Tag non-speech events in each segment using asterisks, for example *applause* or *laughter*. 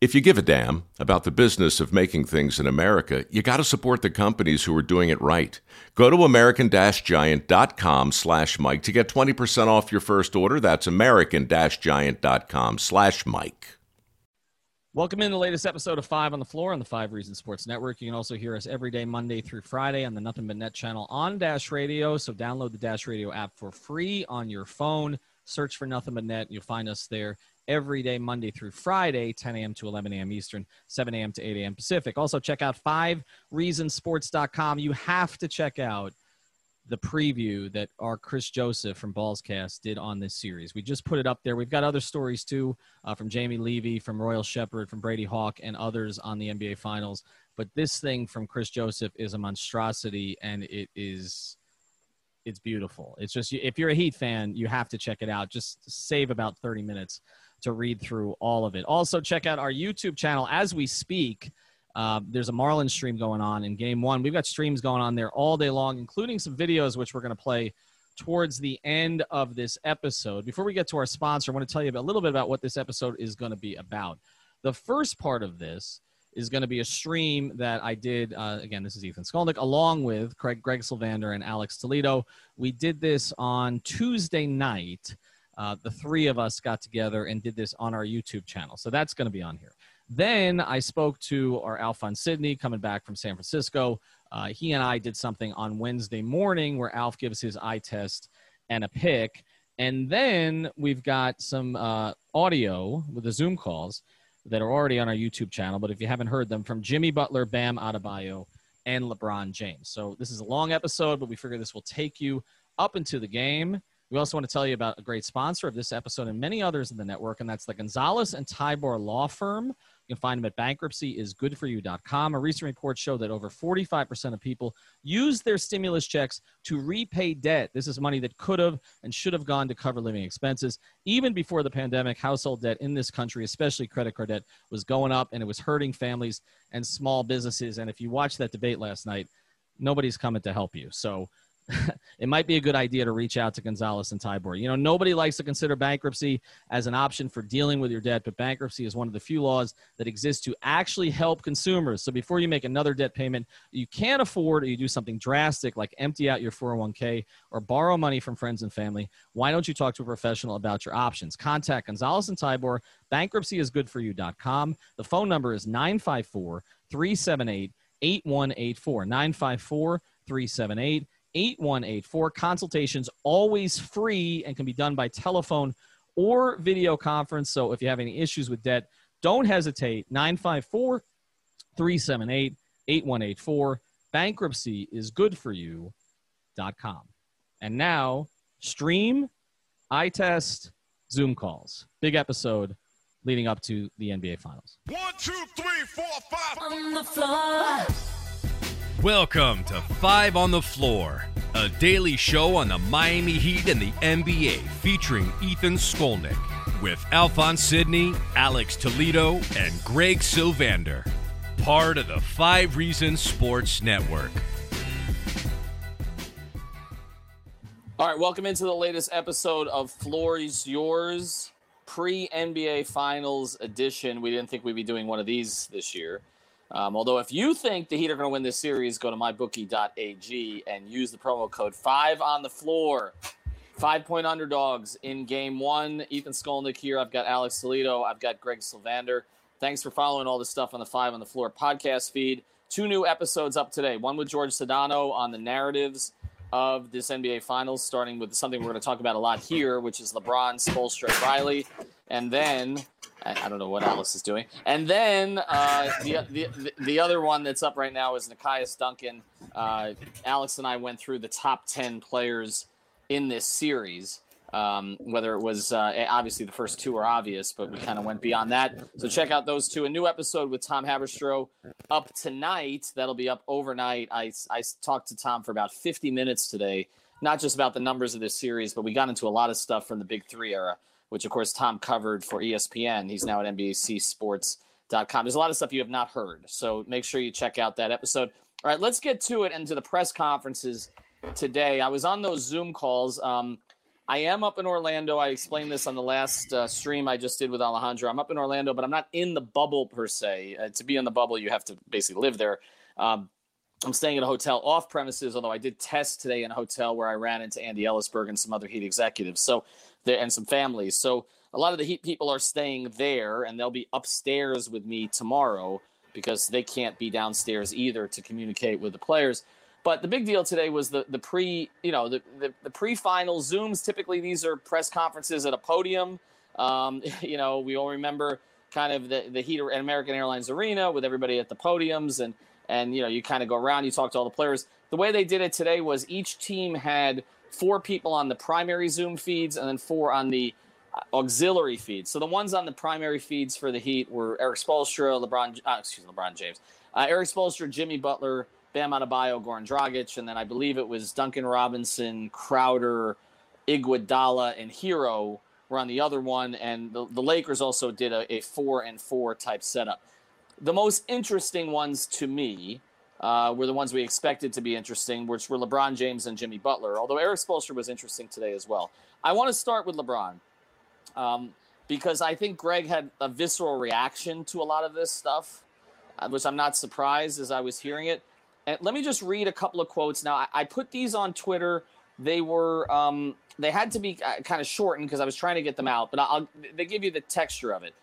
if you give a damn about the business of making things in America, you got to support the companies who are doing it right. Go to american-giant.com slash Mike to get 20% off your first order. That's american-giant.com slash Mike. Welcome in the latest episode of Five on the Floor on the Five Reasons Sports Network. You can also hear us every day, Monday through Friday, on the Nothing But Net channel on Dash Radio. So download the Dash Radio app for free on your phone. Search for Nothing But Net. You'll find us there every day, Monday through Friday, 10 a.m. to 11 a.m. Eastern, 7 a.m. to 8 a.m. Pacific. Also, check out 5reasonsports.com. You have to check out the preview that our Chris Joseph from Ballscast did on this series. We just put it up there. We've got other stories too uh, from Jamie Levy, from Royal Shepherd, from Brady Hawk, and others on the NBA Finals. But this thing from Chris Joseph is a monstrosity, and it is it's beautiful. It's just if you're a Heat fan, you have to check it out. Just save about 30 minutes to read through all of it. Also, check out our YouTube channel as we speak. Uh, there's a Marlins stream going on in game one. We've got streams going on there all day long, including some videos, which we're going to play towards the end of this episode. Before we get to our sponsor, I want to tell you a little bit about what this episode is going to be about. The first part of this is going to be a stream that I did. Uh, again, this is Ethan Skolnick, along with Craig, Greg Sylvander and Alex Toledo. We did this on Tuesday night uh, the three of us got together and did this on our YouTube channel. So that's going to be on here. Then I spoke to our Alphonse Sidney coming back from San Francisco. Uh, he and I did something on Wednesday morning where Alf gives his eye test and a pick. And then we've got some uh, audio with the Zoom calls that are already on our YouTube channel. But if you haven't heard them, from Jimmy Butler, Bam Adebayo, and LeBron James. So this is a long episode, but we figure this will take you up into the game we also want to tell you about a great sponsor of this episode and many others in the network, and that's the Gonzalez and Tybor Law Firm. You can find them at bankruptcyisgoodforyou.com. A recent report showed that over 45% of people use their stimulus checks to repay debt. This is money that could have and should have gone to cover living expenses. Even before the pandemic, household debt in this country, especially credit card debt, was going up and it was hurting families and small businesses. And if you watched that debate last night, nobody's coming to help you. So *laughs* it might be a good idea to reach out to Gonzalez and Tybor. You know, nobody likes to consider bankruptcy as an option for dealing with your debt, but bankruptcy is one of the few laws that exists to actually help consumers. So before you make another debt payment you can't afford, or you do something drastic like empty out your 401k or borrow money from friends and family, why don't you talk to a professional about your options? Contact Gonzalez and Tybor, bankruptcyisgoodforyou.com. The phone number is 954 378 8184. 954 378 8184. Consultations always free and can be done by telephone or video conference. So if you have any issues with debt, don't hesitate. 954 378 8184. Bankruptcy is good for you.com. And now, stream, eye test, Zoom calls. Big episode leading up to the NBA Finals. One, two, three, four, five. On the floor. Welcome to Five on the Floor, a daily show on the Miami Heat and the NBA featuring Ethan Skolnick with Alphonse Sidney, Alex Toledo, and Greg Sylvander. Part of the Five Reasons Sports Network. All right, welcome into the latest episode of Floor is Yours. pre NBA Finals edition. We didn't think we'd be doing one of these this year. Um, although, if you think the Heat are going to win this series, go to mybookie.ag and use the promo code five on the floor. Five point underdogs in game one. Ethan Skolnick here. I've got Alex Toledo. I've got Greg Sylvander. Thanks for following all this stuff on the Five on the Floor podcast feed. Two new episodes up today. One with George Sedano on the narratives of this NBA Finals, starting with something we're going to talk about a lot here, which is LeBron, Spoelstra, Riley, and then I, I, don't know what Alice is doing, and then uh, the, the the other one that's up right now is Nekias Duncan. Uh, Alex and I went through the top ten players in this series. Um, whether it was uh, obviously the first two are obvious, but we kind of went beyond that. So check out those two. A new episode with Tom Haberstroh up tonight. That'll be up overnight. I, I talked to Tom for about 50 minutes today, not just about the numbers of this series, but we got into a lot of stuff from the Big Three era, which of course Tom covered for ESPN. He's now at nbc NBCSports.com. There's a lot of stuff you have not heard, so make sure you check out that episode. All right, let's get to it and to the press conferences today. I was on those Zoom calls. Um, I am up in Orlando. I explained this on the last uh, stream I just did with Alejandro. I'm up in Orlando, but I'm not in the bubble per se. Uh, to be in the bubble, you have to basically live there. Um, I'm staying at a hotel off premises, although I did test today in a hotel where I ran into Andy Elisburg and some other Heat executives. So there and some families. So a lot of the Heat people are staying there, and they'll be upstairs with me tomorrow because they can't be downstairs either to communicate with the players. But the big deal today was the the pre, you know, the the, the pre-final zooms. Typically, these are press conferences at a podium. Um, *laughs* you know, we all remember kind of the the Heat at American Airlines Arena with everybody at the podiums, and and you know, you kind of go around, you talk to all the players. The way they did it today was each team had four people on the primary Zoom feeds and then four on the uh, auxiliary feeds. So the ones on the primary feeds for the Heat were Erik Spoelstra, LeBron, uh, excuse me, LeBron James, uh, Erik Spoelstra, Jimmy Butler, Bam Adebayo, Goran Dragic, and then I believe it was Duncan Robinson, Crowder, Iguodala, and Herro were on the other one, and the, the Lakers also did a, a, four and four type setup. The most interesting ones to me uh, were the ones we expected to be interesting, which were LeBron James and Jimmy Butler. Although Erik Spoelstra was interesting today as well. I want to start with LeBron um, because I think Greg had a visceral reaction to a lot of this stuff, uh, which I'm not surprised as I was hearing it. And let me just read a couple of quotes. Now, I, I put these on Twitter. They were um, they had to be uh, kind of shortened because I was trying to get them out, but I'll, they give you the texture of it.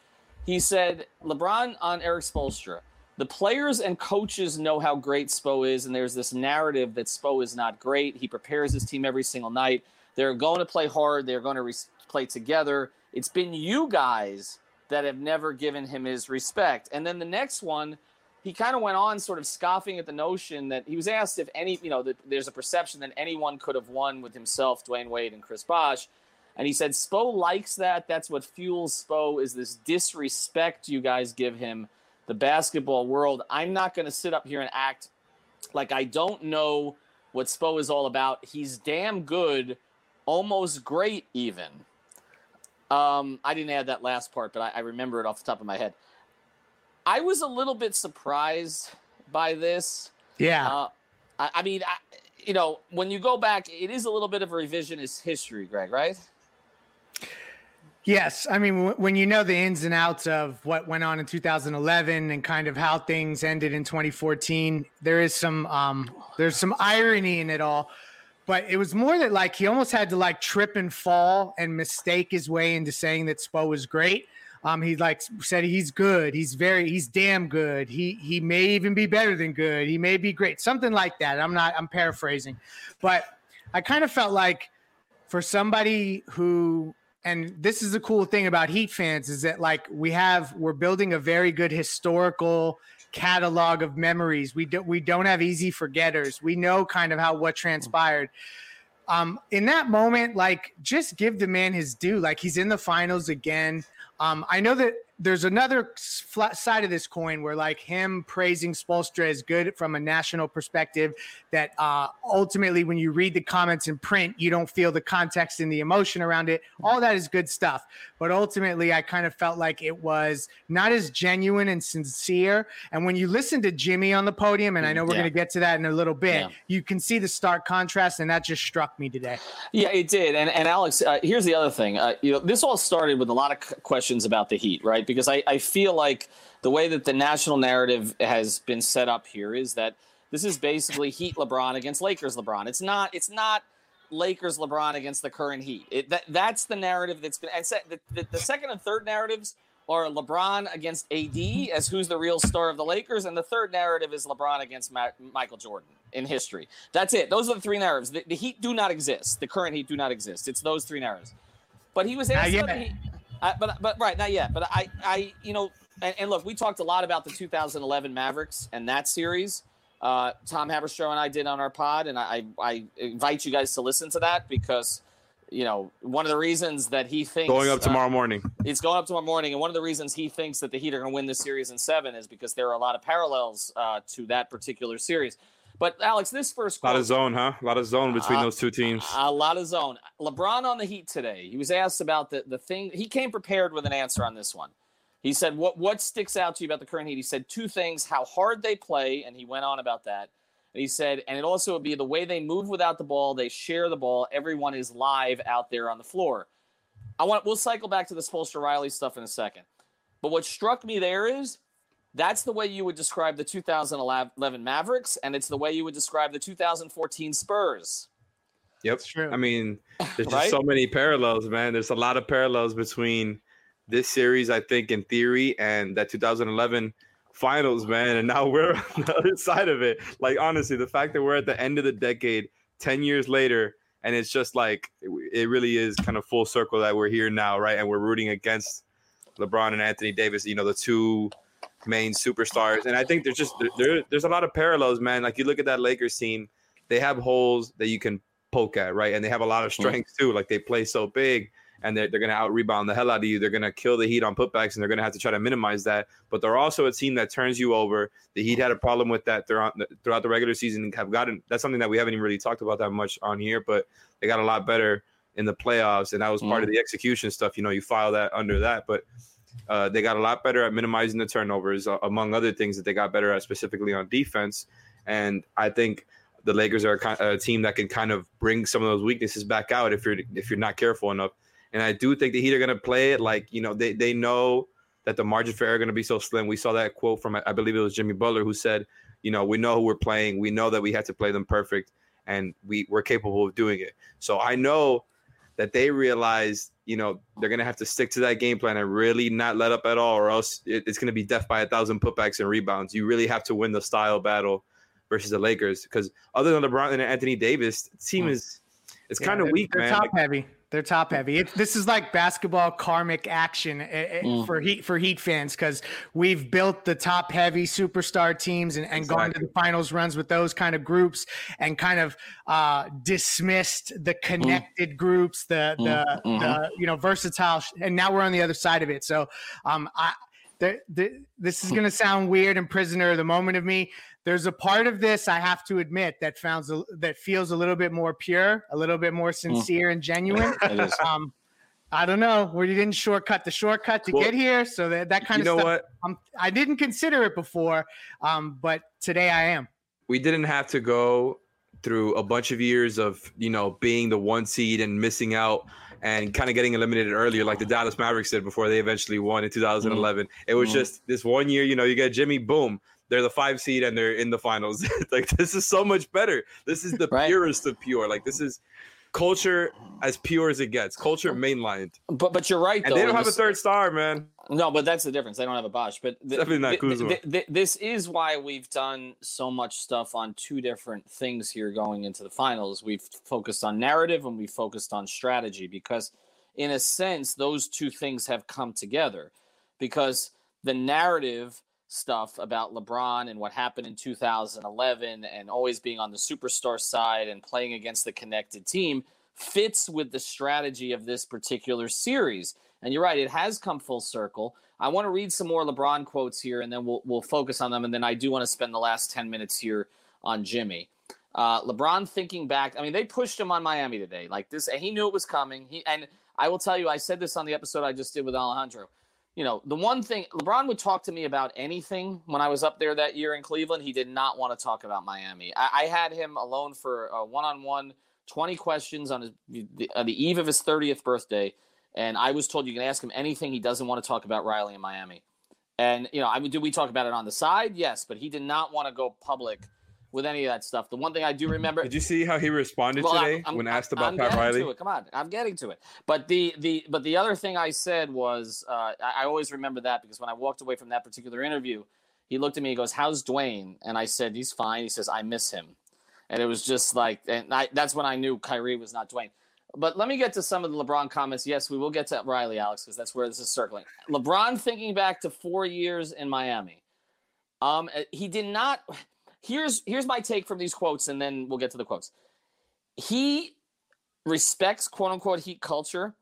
He said, LeBron on Erik Spoelstra. The players and coaches know how great Spo is, and there's this narrative that Spo is not great. He prepares his team every single night. They're going to play hard. They're going to re- play together. It's been you guys that have never given him his respect. And then the next one he kind of went on sort of scoffing at the notion that he was asked if any, you know, there's a perception that anyone could have won with himself, Dwyane Wade and Chris Bosh. And he said, Spo likes that. That's what fuels Spo is this disrespect you guys give him, the basketball world. I'm not going to sit up here and act like I don't know what Spo is all about. He's damn good, almost great, even. Um, I didn't add that last part, but I, I remember it off the top of my head. I was a little bit surprised by this. Yeah. Uh, I, I, mean, I, you know, when you go back, it is a little bit of a revisionist history, Greg, right? Yes. I mean, w- when you know the ins and outs of what went on in 2011 and kind of how things ended in 2014, there is some, um, there's some irony in it all. But it was more that like he almost had to like trip and fall and mistake his way into saying that Spo was great um, he like said he's good. He's very he's damn good. He he may even be better than good. He may be great. Something like that. I'm not I'm paraphrasing. But I kind of felt like for somebody who and this is the cool thing about Heat fans is that like we have we're building a very good historical catalog of memories. We don't we don't have easy forgetters. We know kind of how what transpired. Um, in that moment, like just give the man his due. Like he's in the finals again. Um, I know that there's another flat side of this coin where like him praising Spoelstra is good from a national perspective. That uh, ultimately, when you read the comments in print, you don't feel the context and the emotion around it. All that is good stuff. But ultimately, I kind of felt like it was not as genuine and sincere. And when you listen to Jimmy on the podium, and I know we're Yeah. going to get to that in a little bit, Yeah. you can see the stark contrast, and that just struck me today. Yeah, it did. And and Alex, uh, here's the other thing. Uh, you know, this all started with a lot of questions about the Heat, right? Because I, I feel like the way that the national narrative has been set up here is that this is basically Heat LeBron against Lakers LeBron. It's not. It's not. Lakers LeBron against the current Heat. It, that, that's the narrative that's been. And the, the, the second and third narratives are LeBron against AD as who's the real star of the Lakers, and the third narrative is LeBron against Ma- Michael Jordan in history. That's it. Those are the three narratives. The, the Heat do not exist. The current Heat do not exist. It's those three narratives. But he was asked yet. about the Heat. I, but but right not yet. But I I you know and, and look, we talked a lot about the 2011 Mavericks and that series. Uh, Tom Haberstroh and I did on our pod, and I, I invite you guys to listen to that because you know one of the reasons that he thinks Going up uh, tomorrow morning. it's going up tomorrow morning, and one of the reasons he thinks that the Heat are going to win this series in seven is because there are a lot of parallels uh, to that particular series. But Alex, this first A lot of zone, huh? A lot of zone between Uh, those two teams. a lot of zone. LeBron on the Heat today. He was asked about the the thing. He came prepared with an answer on this one. He said, "What what sticks out to you about the current Heat?" He said two things: how hard they play, and he went on about that. And he said, and it also would be the way they move without the ball. They share the ball. Everyone is live out there on the floor. I want. We'll cycle back to the Spoelstra Riley stuff in a second. But what struck me there is that's the way you would describe the 2011 Mavericks, and it's the way you would describe the 2014 Spurs. Yep. true. I mean, there's *laughs* Right? just so many parallels, man. There's a lot of parallels between this series, I think, in theory, and that 2011 finals, man. And now we're *laughs* on the other side of it. Like, honestly, the fact that we're at the end of the decade, 10 years later, and it's just like, it, it really is kind of full circle that we're here now, right? And we're rooting against LeBron and Anthony Davis, you know, the two main superstars. And I think there's just, there, there, there's a lot of parallels, man. Like, you look at that Lakers team, they have holes that you can poke at, right? And they have a lot of strength too. Like they play so big and they're, they're going to out rebound the hell out of you. They're going to kill the Heat on putbacks and they're going to have to try to minimize that. But they're also a team that turns you over. The Heat had a problem with that throughout the, throughout the regular season. and Have gotten that's something that we haven't even really talked about that much on here, but they got a lot better in the playoffs, and that was part of mm-hmm. the execution stuff. You know, you file that under that, but. Uh, they got a lot better at minimizing the turnovers, uh, among other things that they got better at, specifically on defense. And I think the Lakers are a, a team that can kind of bring some of those weaknesses back out if you're if you're not careful enough. And I do think the Heat are going to play it like you know they they know that the margin for error going to be so slim. We saw that quote from I believe it was Jimmy Butler who said, you know, we know who we're playing. We know that we have to play them perfect, and we we're capable of doing it. So I know that they realize, you know, they're going to have to stick to that game plan and really not let up at all, or else it, it's going to be death by a thousand putbacks and rebounds. You really have to win the style battle versus the Lakers because other than LeBron and Anthony Davis, the team hmm. is it's Yeah, kind of weak, they're man. top heavy. They're top heavy. It, this is like basketball karmic action eh, eh, Mm. for Heat for Heat fans because we've built the top heavy superstar teams and, and gone to the finals runs with those kind of groups and kind of uh, dismissed the connected groups, the the, Mm, the you know versatile, and now we're on the other side of it. So um, I. There, there, this is going to sound weird and prisoner of the moment of me. There's a part of this I have to admit that sounds a- that feels a little bit more pure, a little bit more sincere and genuine. *laughs* Um, I don't know where you didn't shortcut the shortcut to Well, get here, so that that kind you of know stuff. what? Um, I didn't consider it before, um, but today I am. we didn't have to go through a bunch of years of you know being the one seed and missing out and kind of getting eliminated earlier like the Dallas Mavericks did before they eventually won in 2011 it was Mhm. just this one year you know you get Jimmy boom they're the five seed and they're in the finals *laughs* like this is so much better this is the Right. purest of pure like this is culture as pure as it gets culture mainlined But but you're right and though. they don't have a third star man No, but that's the difference. They don't have a Bosh. But th- Definitely not Kuzma. th- th- this is why we've done so much stuff on two different things here going into the finals. We've focused on narrative and we've focused on strategy because, in a sense, those two things have come together. Because the narrative stuff about LeBron and what happened in 2011 and always being on the superstar side and playing against the connected team fits with the strategy of this particular series. And you're right, it has come full circle. I want to read some more LeBron quotes here, and then we'll we'll focus on them. And then I do want to spend the last ten minutes here on Jimmy. Uh, LeBron thinking back, I mean, they pushed him on Miami today, like this, and he knew it was coming. He and I will tell you, I said this on the episode I just did with Alejandro. You know, the one thing LeBron would talk to me about anything when I was up there that year in Cleveland. He did not want to talk about Miami. I, I had him alone for a one-on-one, twenty questions on his the, on the eve of his thirtieth birthday, and I was told you can ask him anything. He doesn't want to talk about Riley in Miami. And you know, I mean, do we talk about it on the side? Yes, but he did not want to go public with any of that stuff. The one thing I do remember. Did you see how he responded well, today I'm, when I'm, asked about I'm Pat Riley? To it. Come on, I'm getting to it. But the the but the other thing I said was uh, I, I always remember that because when I walked away from that particular interview, he looked at me. He goes, "How's Dwyane?" And I said, "He's fine." He says, "I miss him," and it was just like, and I, that's when I knew Kyrie was not Dwyane. But let me get to some of the LeBron comments. Yes, we will get to Riley, Alex, because that's where this is circling. LeBron thinking back to four years in Miami. Um, he did not here's here's my take from these quotes, and then we'll get to the quotes. He respects quote unquote heat culture,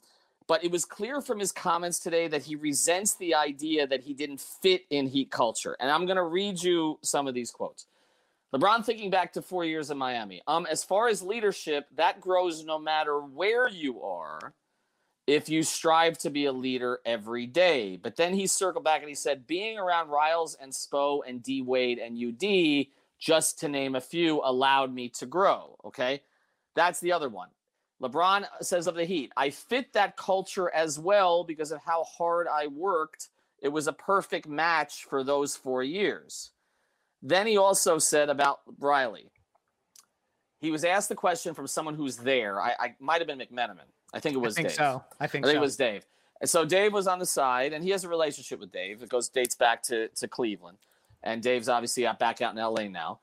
but it was clear from his comments today that he resents the idea that he didn't fit in heat culture. And I'm gonna read you some of these quotes. LeBron thinking back to four years in Miami. Um, as far as leadership, that grows no matter where you are if you strive to be a leader every day. But then he circled back and he said, being around Riles and Spo and D Wade and UD just to name a few, allowed me to grow. Okay. That's the other one. LeBron uh, says of the Heat, I fit that culture as well because of how hard I worked. It was a perfect match for those four years. Then he also said about Riley. He was asked the question from someone who's there. I, I might have been McMenamin. I think it was I think Dave. so. I think, I think so. it was Dave. And so Dave was on the side, and he has a relationship with Dave. It goes dates back to to Cleveland and Dave's obviously out back out in LA now.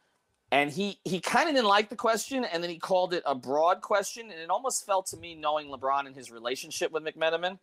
And he he kind of didn't like the question, and then he called it a broad question, and it almost felt to me, knowing LeBron and his relationship with McMenamin,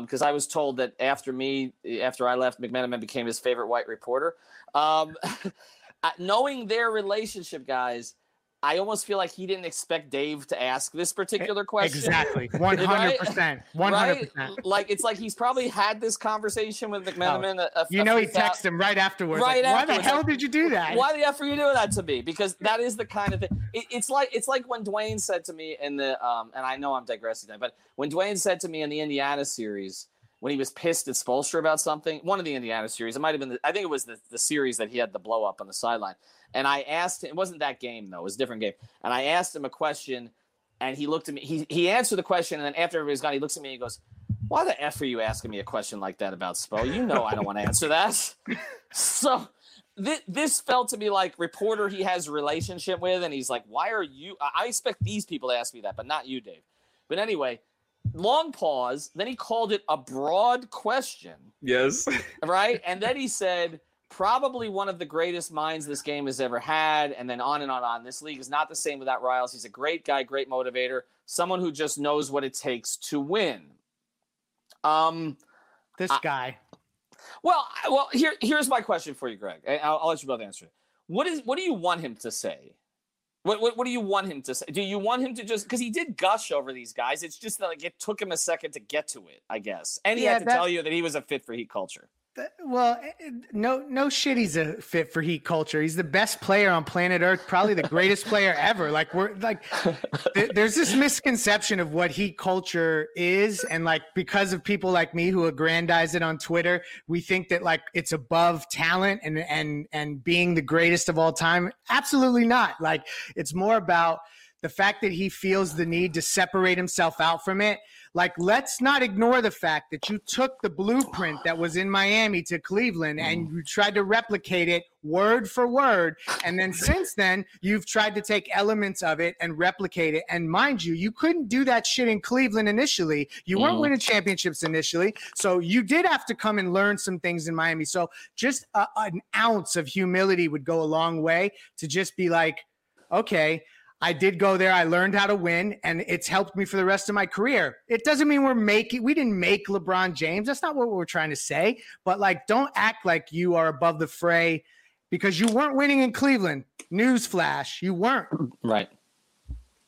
because um, I was told that after me, after I left, McMenamin became his favorite white reporter. Um, *laughs* knowing their relationship, guys, I almost feel like he didn't expect Dave to ask this particular question. Exactly. 100%. *laughs* 100%. Right? *laughs* Like, it's like he's probably had this conversation with McMenamin. Oh, a, you know, he texted him right afterwards. Right like, afterwards. Why the hell did you do that? Why the F are you doing that to me? Because that is the kind of thing. It, it's like it's like when Dwyane said to me in the, um, and I know I'm digressing, but when Dwyane said to me in the Indiana series, when he was pissed at Spoelstra about something, one of the Indiana series, it might have been, the, I think it was the, the series that he had the blow up on the sideline. And I asked him, it wasn't that game though, it was a different game. And I asked him a question and he looked at me, he, he answered the question. And then after everybody's gone, he looks at me and he goes, Why the F are you asking me a question like that about Spo? You know, I don't want to answer that. *laughs* so this, this felt to me like reporter he has a relationship with. And he's like, Why are you? I expect these people to ask me that, but not you, Dave. But anyway, long pause. Then he called it a broad question. Yes. Right. And then he said, probably one of the greatest minds this game has ever had. And then on and on and on. This league is not the same without Riles. He's a great guy, great motivator, someone who just knows what it takes to win. Um, this I, guy. Well, well, here, here's my question for you, Greg. I'll, I'll let you both answer it. What is, what do you want him to say? What, what, what do you want him to say? Do you want him to just because he did gush over these guys? It's just that like it took him a second to get to it, I guess, and he yeah, had to that, tell you that he was a fit for heat culture well, eh, eh, no, no shit. He's a fit for heat culture. He's the best player on planet Earth, probably the greatest *laughs* player ever. Like we're like, th- there's this misconception of what heat culture is, and like because of people like me who aggrandize it on Twitter, we think that like it's above talent and and and being the greatest of all time. Absolutely not. Like it's more about the fact that he feels the need to separate himself out from it like, let's not ignore the fact that you took the blueprint that was in Miami to Cleveland and mm. you tried to replicate it word for word. And then since then, you've tried to take elements of it and replicate it. And mind you, you couldn't do that shit in Cleveland initially. You weren't mm. winning championships initially. So you did have to come and learn some things in Miami. So just a, an ounce of humility would go a long way to just be like, okay, I did go there. I learned how to win, and it's helped me for the rest of my career. It doesn't mean we're making, we didn't make LeBron James. That's not what we're trying to say. But like, don't act like you are above the fray because you weren't winning in Cleveland. Newsflash, you weren't. Right.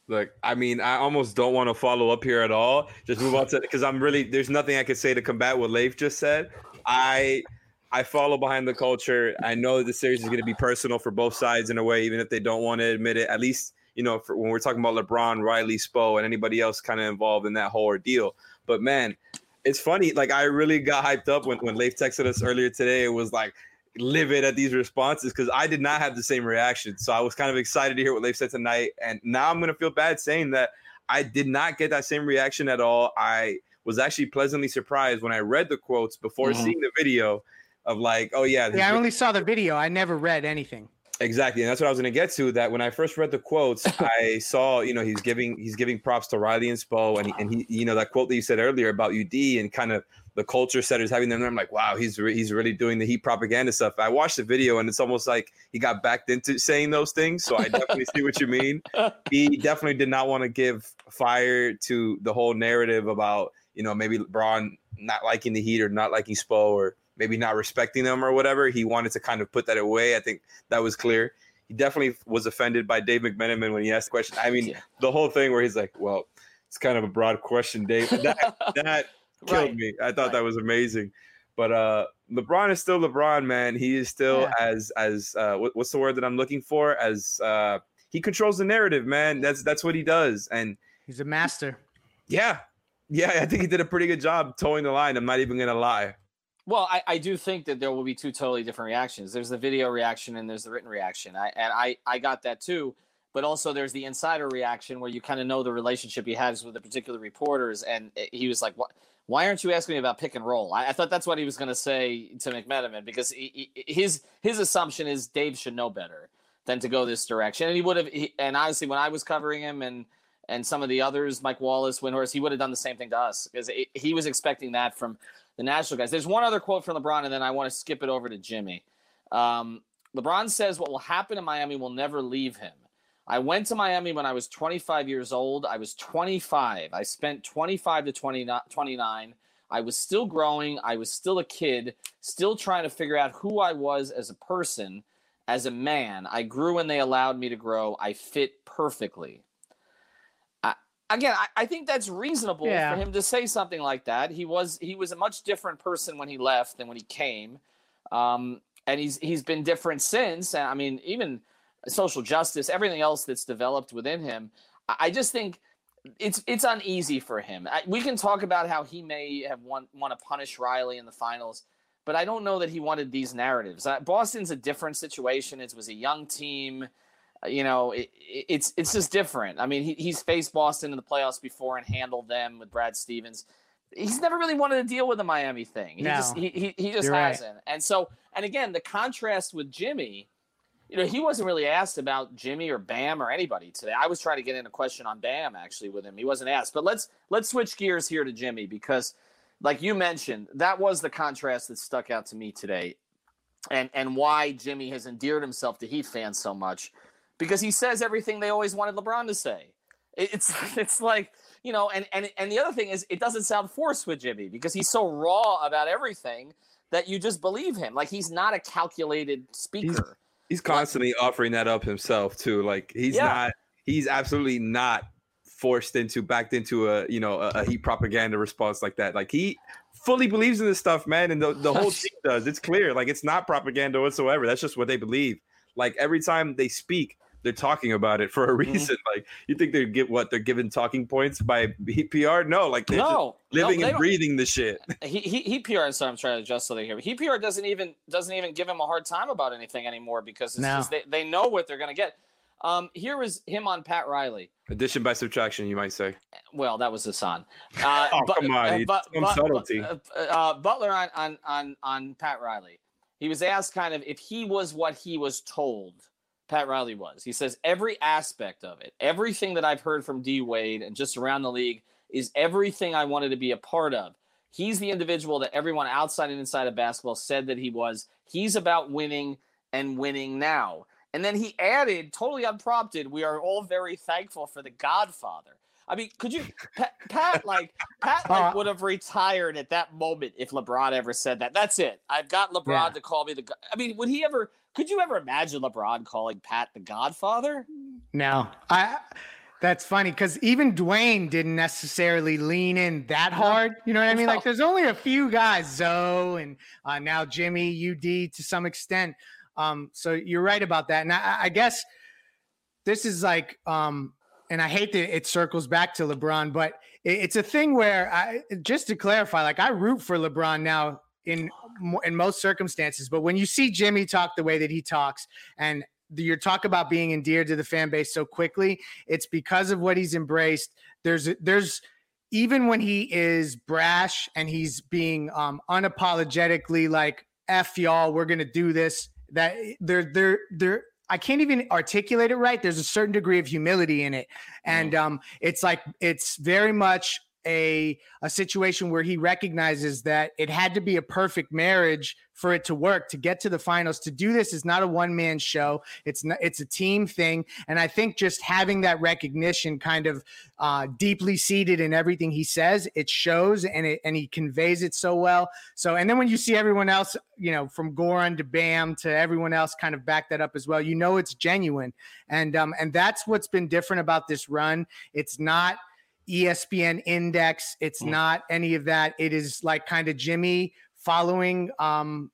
Look, I mean, I almost don't want to follow up here at all. Just move on to because I'm really there's nothing I could say to combat what Leif just said. I I follow behind the culture. I know the series is going to be personal for both sides in a way, even if they don't want to admit it. At least you know for, when we're talking about LeBron, Riley, Spo, and anybody else kind of involved in that whole ordeal. But man, it's funny. Like I really got hyped up when when Leif texted us earlier today. It was like livid at these responses because I did not have the same reaction. So I was kind of excited to hear what Leif said tonight. And now I'm going to feel bad saying that I did not get that same reaction at all. I was actually pleasantly surprised when I read the quotes before mm-hmm. seeing the video of like, oh, yeah. Yeah, I only saw the video. I never read anything. Exactly, and that's what I was going to get to. That when I first read the quotes, *laughs* I saw you know he's giving he's giving props to Riley and Spo, and he, and he you know that quote that you said earlier about UD and kind of the culture setters having them there. I'm like, wow, he's re- he's really doing the heat propaganda stuff. I watched the video, and it's almost like he got backed into saying those things. So I definitely see what you mean. *laughs* He definitely did not want to give fire to the whole narrative about you know maybe LeBron not liking the Heat or not liking Spo or maybe not respecting them or whatever. He wanted to kind of put that away. I think that was clear. He definitely was offended by Dave McMenamin when he asked the question. I mean, yeah. the whole thing where he's like, "Well, it's kind of a broad question, Dave." *laughs* That that killed right. me. I thought right. that was amazing. But uh, LeBron is still LeBron, man. He is still yeah. as as uh, what, what's the word that I'm looking for? As uh, he controls the narrative, man. That's that's what he does, and he's a master. Yeah, yeah. I think he did a pretty good job towing the line. I'm not even gonna lie. Well, I, I do think that there will be two totally different reactions. There's the video reaction and there's the written reaction. I and I I got that too. But also there's the insider reaction where you kind of know the relationship he has with the particular reporters, and eh, he was like, "What? Why aren't you asking me about pick and roll?" I, I thought that's what he was going to say to McMenamin because he, he, his his assumption is Dave should know better than to go this direction, and he would have. and honestly, when I was covering him and and some of the others, Mike Wallace, Windhorst, he would have done the same thing to us because he was expecting that from the national guys. There's one other quote from LeBron, and then I want to skip it over to Jimmy. Um, LeBron says, What will happen in Miami will never leave him. I went to Miami when I was 25 years old. I was 25. I spent 25 to 29. I was still growing. I was still a kid, still trying to figure out who I was as a person, as a man. I grew when they allowed me to grow. I fit perfectly again, I, I, think that's reasonable yeah. for him to say something like that. He was he was a much different person when he left than when he came, um, and he's he's been different since. And I mean, even social justice, everything else that's developed within him. I, I just think it's it's uneasy for him. I, we can talk about how he may have want want to punish Riley in the finals. But I don't know that he wanted these narratives. Uh, Boston's a different situation. It was a young team you know, it, it's it's just different. I mean, he, he's faced Boston in the playoffs before and handled them with Brad Stevens. He's never really wanted to deal with the Miami thing. He no, just he, he, he just hasn't. Right. And so, and again, the contrast with Jimmy, you know, he wasn't really asked about Jimmy or Bam or anybody today. I was trying to get in a question on Bam actually with him. He wasn't asked. But let's let's switch gears here to Jimmy because, like you mentioned, that was the contrast that stuck out to me today, and and why Jimmy has endeared himself to Heat fans so much because he says everything they always wanted LeBron to say. It's *laughs* it's like you know, and and and the other thing is, it doesn't sound forced with Jimmy because he's so raw about everything that you just believe him. Like he's not a calculated speaker. He's, he's constantly like, offering that up himself too. Like he's yeah. not. He's absolutely not forced into backed into a you know a, a heat propaganda response like that. Like he fully believes in this stuff, man, and the, the whole *laughs* team does. It's clear. Like it's not propaganda whatsoever. That's just what they believe. Like every time they speak, they're talking about it for a mm-hmm. reason. Mm-hmm. *laughs* Like you think they get what they're given talking points by *laughs* PR? No, like they're no, living no, they and breathing the shit. *laughs* He, he, he PR. So I'm trying to adjust so they hear. He PR doesn't even doesn't even give him a hard time about anything anymore because it's no. just, they they know what they're gonna get. Um, here was him on Pat Riley. Addition by subtraction, you might say. Well, that was Hassan. Uh, oh, but, come on, uh, but, but, subtlety. Uh, uh, Butler on, on on on Pat Riley. He was asked kind of if he was what he was told Pat Riley was. He says every aspect of it, everything that I've heard from D Wade and just around the league is everything I wanted to be a part of. He's the individual that everyone outside and inside of basketball said that he was. He's about winning and winning now. And then he added, totally unprompted, we are all very thankful for the Godfather. I mean, could you, Pat, Pat like, Pat like, uh, would have retired at that moment if LeBron ever said that. That's it. I've got LeBron yeah. to call me the. I mean, would he ever? Could you ever imagine LeBron calling Pat the Godfather? No, I. That's funny because even Dwyane didn't necessarily lean in that hard. You know what I mean? Like, there's only a few guys, Zo and uh, now Jimmy, UD to some extent. Um, so you're right about that. And I, I guess this is like, um, and I hate that it circles back to LeBron, but it, it's a thing where I just to clarify, like I root for LeBron now in in most circumstances, but when you see Jimmy talk the way that he talks, and your talk about being endeared to the fan base so quickly, it's because of what he's embraced. There's there's even when he is brash and he's being um, unapologetically like "f y'all," we're gonna do this. That there there there. I can't even articulate it right. There's a certain degree of humility in it, and um, it's like it's very much a a situation where he recognizes that it had to be a perfect marriage for it to work to get to the finals. To do this is not a one man show. It's not it's a team thing. And i think just having that recognition kind of uh, deeply seated in everything he says it shows and it and he conveys it so well. So and then when you see everyone else you know from goran to bam to everyone else kind of back that up as well you know it's genuine. And um and that's what's been different about this run. It's not ESPN index. It's mm. not any of that. It is like kind of Jimmy following um,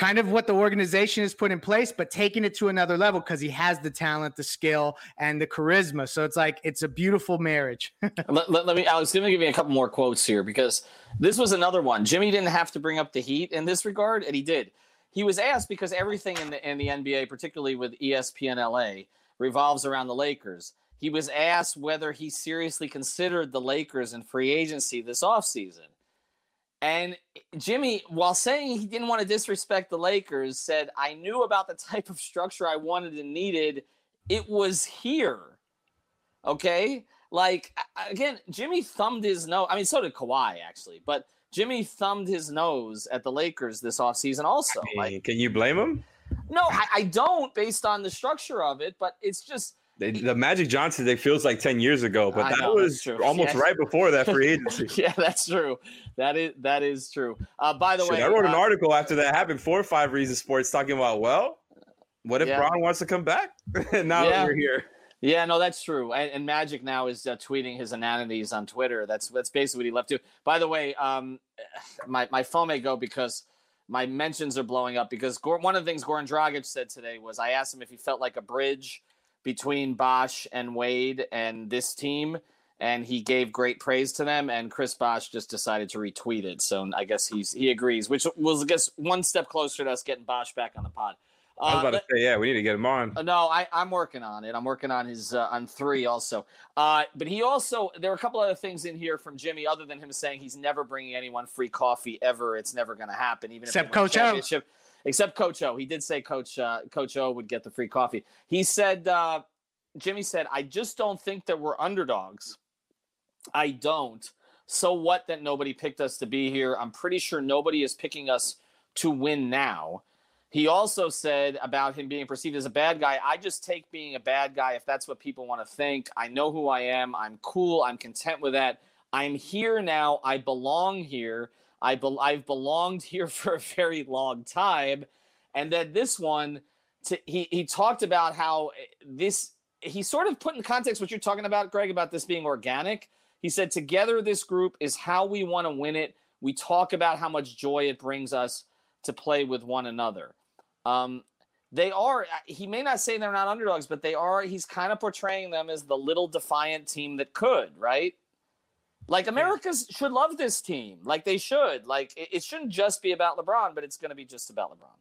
kind of what the organization has put in place, but taking it to another level because he has the talent, the skill, and the charisma. So it's like it's a beautiful marriage. *laughs* let, let, let, me, Alex, let me give you a couple more quotes here because this was another one. Jimmy didn't have to bring up the heat in this regard, and he did. He was asked because everything in the in the NBA, particularly with ESPN LA, revolves around the Lakers he was asked whether he seriously considered the Lakers in free agency this offseason. And eh, Jimmy, while saying he didn't want to disrespect the Lakers, said, I knew about the type of structure I wanted and needed. It was here. Okay. Like, again, Jimmy thumbed his nose. I mean, so did Kawhi, actually. But Jimmy thumbed his nose at the Lakers this offseason, also. I mean, like, can you blame him? No, I, I don't based on the structure of it, but it's just they, the Magic Johnson, it feels like 10 years ago, but I that know, was almost yeah. right before that free *laughs* agency. yeah, that's true. That is that is true. Uh, by the Shit, way, I wrote an uh, article after that happened, four or five reasons sports talking about, well, what if yeah. Bron wants to come back? *laughs* now yeah. we're here. Yeah, no, that's true. And, and Magic now is uh, tweeting his inanities on Twitter. That's that's basically what he left to. By the way, um, *sighs* my my phone may go because my mentions are blowing up because one of the things Goran Dragic said today was I asked him if he felt like a bridge between Bosh and Wade and this team, and he gave great praise to them. And Chris Bosh just decided to retweet it, so I guess he's he agrees, which was I guess one step closer to us getting Bosh back on the pod. Uh, I was about to say, yeah, we need to get him on. Uh, no, I, I'm working on it. I'm working on his uh, on three also. Uh, but he also there are a couple other things in here from Jimmy, other than him saying he's never bringing anyone free coffee ever. It's never going to happen, even except Coach O except Coach O. He did say Coach uh, Coach O would get the free coffee. He said, uh, Jimmy said, I just don't think that we're underdogs. I don't. So what that nobody picked us to be here? I'm pretty sure nobody is picking us to win now. He also said about him being perceived as a bad guy, I just take being a bad guy if that's what people want to think. I know who I am. I'm cool. I'm content with that. I'm here now. I belong here. I be- I've belonged here *laughs* for a very long time. And then this one, to, he, he talked about how eh, this, he sort of put in context what you're talking about, Greg, about this being organic. He said, Together, this group is how we want to win it. We talk about how much joy it brings us to play with one another. Um, they are, uh, he may not say they're not underdogs, but they are, he's kind of portraying them as the little defiant team that could, right? Like Americans should love this team. Like they should. Like it, it shouldn't just be about LeBron, but it's going to be just about LeBron.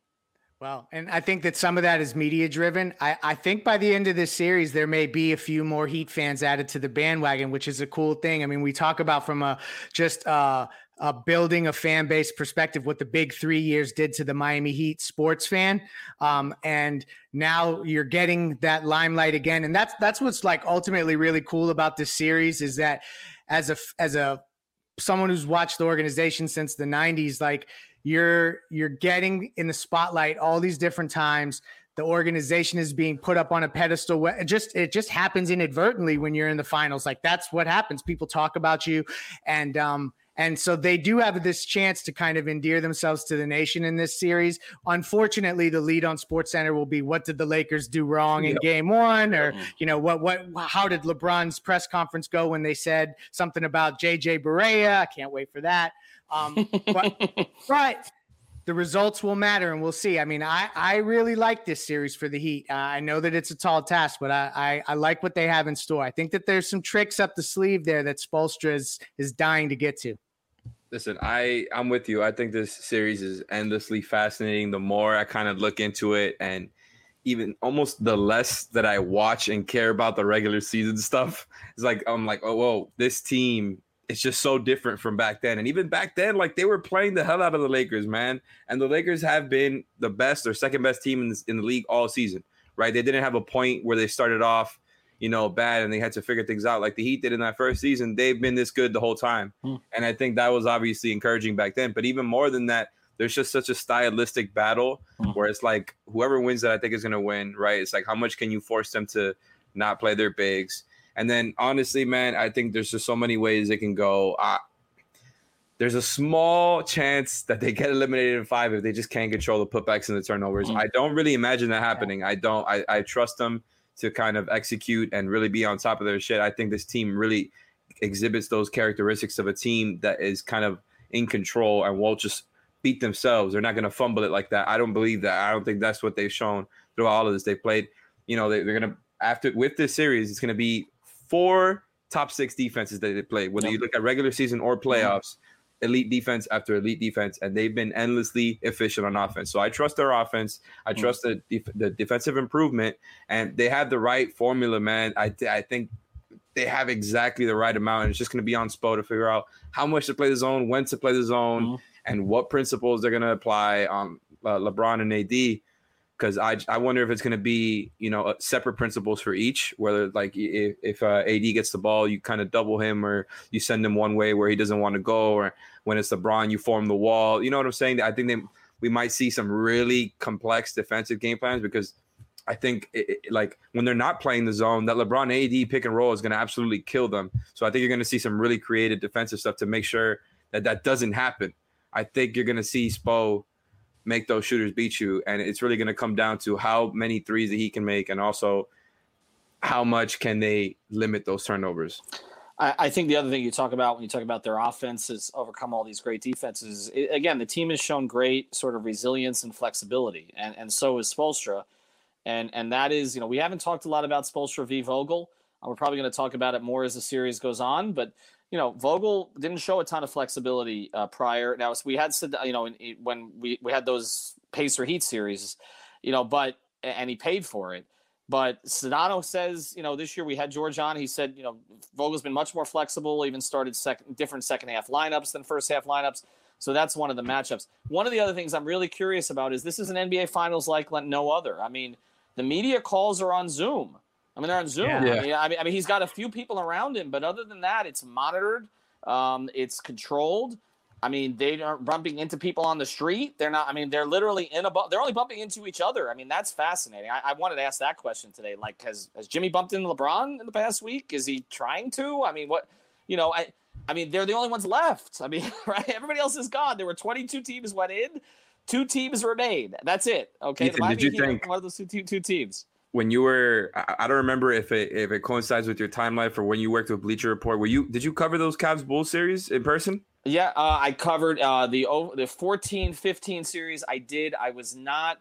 Well, and I think that some of that is media driven. I, I think by the end of this series, there may be a few more Heat fans added to the bandwagon, which is a cool thing. I mean, we talk about from a just uh, uh, building a fan base perspective what the big three years did to the Miami Heat sports fan, um, and now you're getting that limelight again, and that's that's what's like ultimately really cool about this series is that as a as a someone who's watched the organization since the 90s like you're you're getting in the spotlight all these different times. The organization is being put up on a pedestal it just it just happens inadvertently when you're in the finals. Like that's what happens. People talk about you and um And so they do have this chance to kind of endear themselves to the nation in this series. Unfortunately, the lead on Sports Center will be what did the Lakers do wrong in Yep. game one? Or, you know, what what how did LeBron's press conference go when they said something about JJ Barea? I can't wait for that. Um, but *laughs* but the results will matter and we'll see. I mean, I, I really like this series for the Heat. Uh, I know that it's a tall task, but I, I, I like what they have in store. I think that there's some tricks up the sleeve there that Spoelstra is, is dying to get to. Listen, I I'm with you. I think this series is endlessly fascinating. The more I kind of look into it, and even almost the less that I watch and care about the regular season stuff, it's like I'm like, oh, whoa, this team is just so different from back then. And even back then, like they were playing the hell out of the Lakers, man. And the Lakers have been the best or second best team in, in the league all season, right? They didn't have a point where they started off you know, bad and they had to figure things out like the Heat did in that first season. They've been this good the whole time. Hmm. And I think that was obviously encouraging back then. But even more than that, there's just such a stylistic battle Hmm. where it's like whoever wins that, I think is going to win, right? It's like how much can you force them to not play their bigs? And then honestly, man, I think there's just so many ways it can go. Uh, there's a small chance that they get eliminated in five if they just can't control the putbacks and the turnovers. Mm. I don't really imagine that happening. I don't. I, I trust them to kind of execute and really be on top of their shit. I think this team really exhibits those characteristics of a team that is kind of in control and won't just beat themselves. They're not going to fumble it like that. I don't believe that. I don't think that's what they've shown throughout all of this. They played, you know, they, they're going to after with this series, it's going to be four top six defenses that they play. Whether Yep. you look at regular season or mm-hmm. playoffs, elite defense after elite defense, and they've been endlessly efficient on offense. So I trust their offense. I Mm. trust the def- the defensive improvement, and they have the right formula, man. I th- I think they have exactly the right amount, and it's just going to be on Spo to figure out how much to play the zone, when to play the zone, Mhm. and what principles they're going to apply on uh, LeBron and AD. Because I, I wonder if it's going to be you know uh, separate principles for each. Whether like if, if uh, AD gets the ball, you kind of double him, or you send him one way where he doesn't want to go, or when it's LeBron, you form the wall. You know what I'm saying? I think they we might see some really complex defensive game plans because I think it, it- like when they're not playing the zone, that LeBron AD pick and roll is going to absolutely kill them. So I think you're going to see some really creative defensive stuff to make sure that that doesn't happen. I think you're going to see Spo make those shooters beat you, and it's really going to come down to how many threes that he can make, and also how much can they limit those turnovers. I, I think the other thing you talk about when you talk about their offense is overcome all these great defenses. i again, the team has shown great sort of resilience and flexibility, and and so is Spoelstra, and and that is you know we haven't talked a lot about Spoelstra v Vogel. Uh, we're probably going to talk about it more as the series goes on, but you know Vogel didn't show a ton of flexibility uh, prior. Now we had said you know when we we had those Pacer Heat series, you know, but and he paid for it. But Sedano says, you know, this year we had George on. He said, you know, Vogel's been much more flexible, even started second, different second half lineups than first half lineups. So that's one of the matchups. One of the other things I'm really curious about is this is an NBA Finals like no other. I mean, the media calls are on Zoom. I mean, they're on Zoom. Yeah. I, mean, I mean, I mean, he's got a few people around him, but other than that, it's monitored. Um, it's controlled. I mean, they aren't bumping into people on the street. They're not. I mean, they're literally in a. Bu- they're only bumping into each other. I mean, that's fascinating. I, I wanted to ask that question today. Like, has has Jimmy bumped into LeBron in the past week? Is he trying to? I mean, what? You know, I. I mean, they're the only ones left. I mean, *laughs* right? Everybody else is gone. There were 22 teams went in. Two teams remain. That's it. Okay. Ethan, did you think- one of those two, two, two teams? When you were, I I don't remember if it if it coincides with your timeline for when you worked with Bleacher Report. Were you did you cover those Cavs Bulls series in person? Yeah, uh, I covered uh, the the 14 15 series. I did. I was not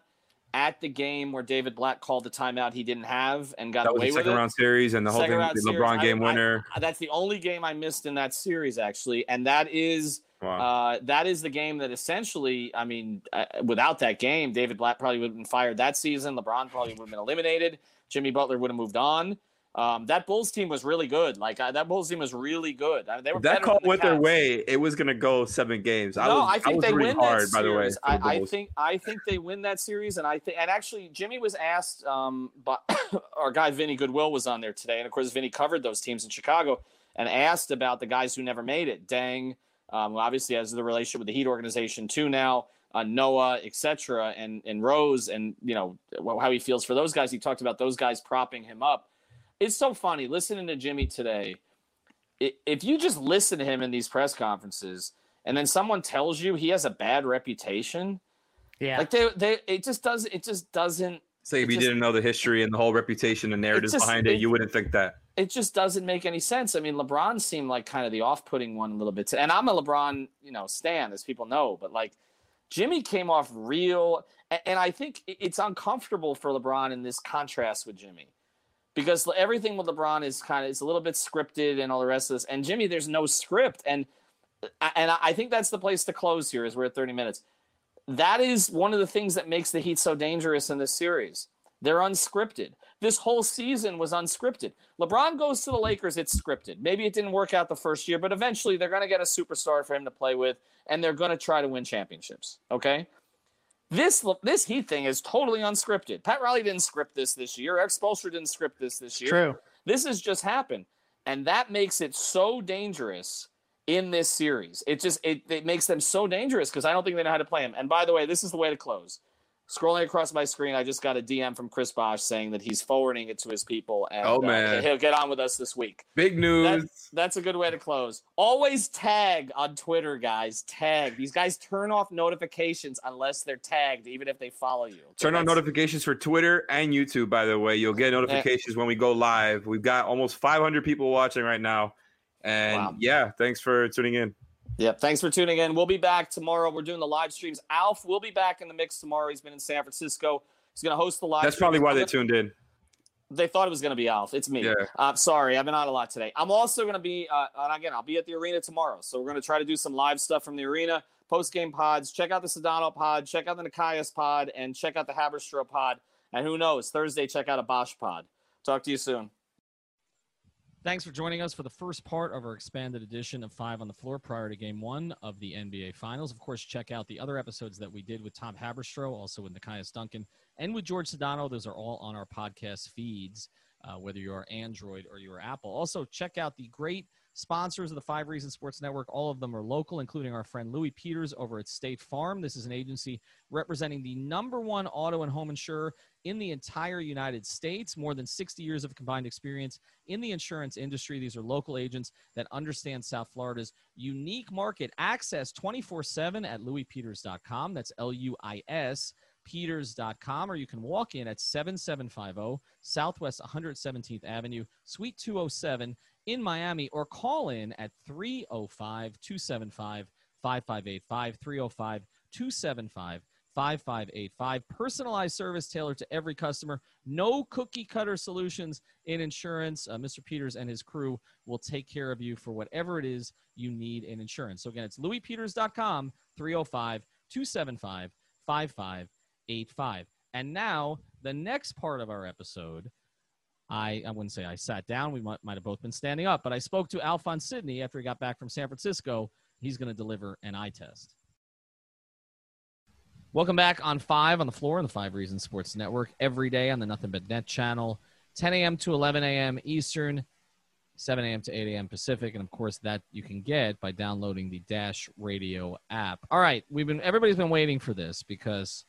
at the game where David Blatt called the timeout he didn't have and got That was away the with second round series and the whole Second thing, round the. LeBron I- game I- winner. That's the only game I missed in that series, actually, and that is Wow. uh, that is the game that essentially, I mean, uh, without that game, David Blatt probably would have been fired that season. LeBron probably would have been eliminated. Jimmy Butler would have moved on. Um, that Bulls team was really good. Like uh, that Bulls team was really good. I mean, they were that call the went their way, it was gonna go seven games. I no, was, I think was they win hard, that by the way. series. I, I think I think they win that series, and I think and actually Jimmy was asked. Um, but *coughs* our guy Vinny Goodwill was on there today, and of course Vinny covered those teams in Chicago and asked about the guys who never made it. Dang, um, obviously has the relationship with the Heat organization too now. Uh, Noah, etc., and and Rose, and you know how he feels for those guys. He talked about those guys propping him up. It's so funny listening to Jimmy today if you just listen to him in these press conferences, and then someone tells you he has a bad reputation, Yeah. like they, they, it just does, it just doesn't, Say like if you just- didn't know the history and the whole reputation and narratives just- behind it, it- you wouldn't think that. It just doesn't make any sense. I mean, LeBron seemed like kind of the off-putting one a little bit, and I'm a LeBron, you know, stan, as people know, but like Jimmy came off real, and I think it's uncomfortable for LeBron in this contrast with Jimmy, because everything with LeBron is kind of it's a little bit scripted and all the rest of this, and Jimmy, there's no script, and and I think that's the place to close here. Is we're at 30 minutes. That is one of the things that makes the Heat so dangerous in this series. They're unscripted. This whole season was unscripted. LeBron goes to the Lakers, it's scripted. Maybe it didn't work out the first year, but eventually they're going to get a superstar for him to play with, and they're going to try to win championships. Okay. This this Heat thing is totally unscripted. Pat Riley didn't script this this year. Erik Spoelstra didn't script this this year. True. This has just happened, and that makes it so dangerous in this series. It just it, it makes them so dangerous because I don't think they know how to play him. And by the way, this is the way to close. Scrolling across my screen, I just got a DM from Chris Bosh saying that he's forwarding it to his people, and Oh, uh, man. he'll get on with us this week. Big news. That's, that's a good way to close. Always tag on Twitter, guys. Tag. These guys turn off notifications unless they're tagged, even if they follow you. Okay, Turn on notifications for Twitter and YouTube, by the way. You'll get notifications when we go live. We've got almost 500 people watching right now. And Wow. yeah, thanks for tuning in. Yep. Thanks for tuning in. We'll be back tomorrow. We're doing the live streams. Alf will be back in the mix tomorrow. He's been in San Francisco. He's going to host the live. That's probably why they tuned in. They thought it was going to be Alf. It's me. Yeah. Uh, sorry, I've been on a lot today. I'm also going to be, uh, and again, I'll be at the arena tomorrow. So we're going to try to do some live stuff from the arena, post game pods. Check out the Sedano pod, check out the Nekias pod, and check out the Haberstroh pod. And who knows, Thursday, check out a Bosh pod. Talk to you soon. Thanks for joining us for the first part of our expanded edition of Five on the Floor prior to game one of the NBA Finals. Of course, check out the other episodes that we did with Tom Haberstroh, also with Nekias Duncan, and with George Sedano. Those are all on our podcast feeds, uh, whether you're Android or you're Apple. Also, check out the great sponsors of the Five Reasons Sports Network. All of them are local, including our friend Luis Peters over at State Farm. This is an agency representing the number one auto and home insurer in the entire United States. More than 60 years of combined experience in the insurance industry. These are local agents that understand South Florida's unique market. Access 24 7 at luispeters.com. That's L U I S. Peters.com, or you can walk in at 7750 Southwest 117th Avenue, Suite 207 in Miami, or call in at 305 275 5585. 305 275 5585. Personalized service tailored to every customer. No cookie cutter solutions in insurance. Uh, Mr. Peters and his crew will take care of you for whatever it is you need in insurance. So, again, it's luispeters.com, 305 275 5585. And now, the next part of our episode. I, I wouldn't say I sat down. We might, might have both been standing up, but I spoke to Alphonse Sidney after he got back from San Francisco. He's going to deliver an eye test. Welcome back on Five on the Floor on the Five Reasons Sports Network every day on the Nothing But Net channel, 10 a.m. to 11 a.m. Eastern, 7 a.m. to 8 a.m. Pacific, and of course that you can get by downloading the Dash Radio app. All right, we've been everybody's been waiting for this because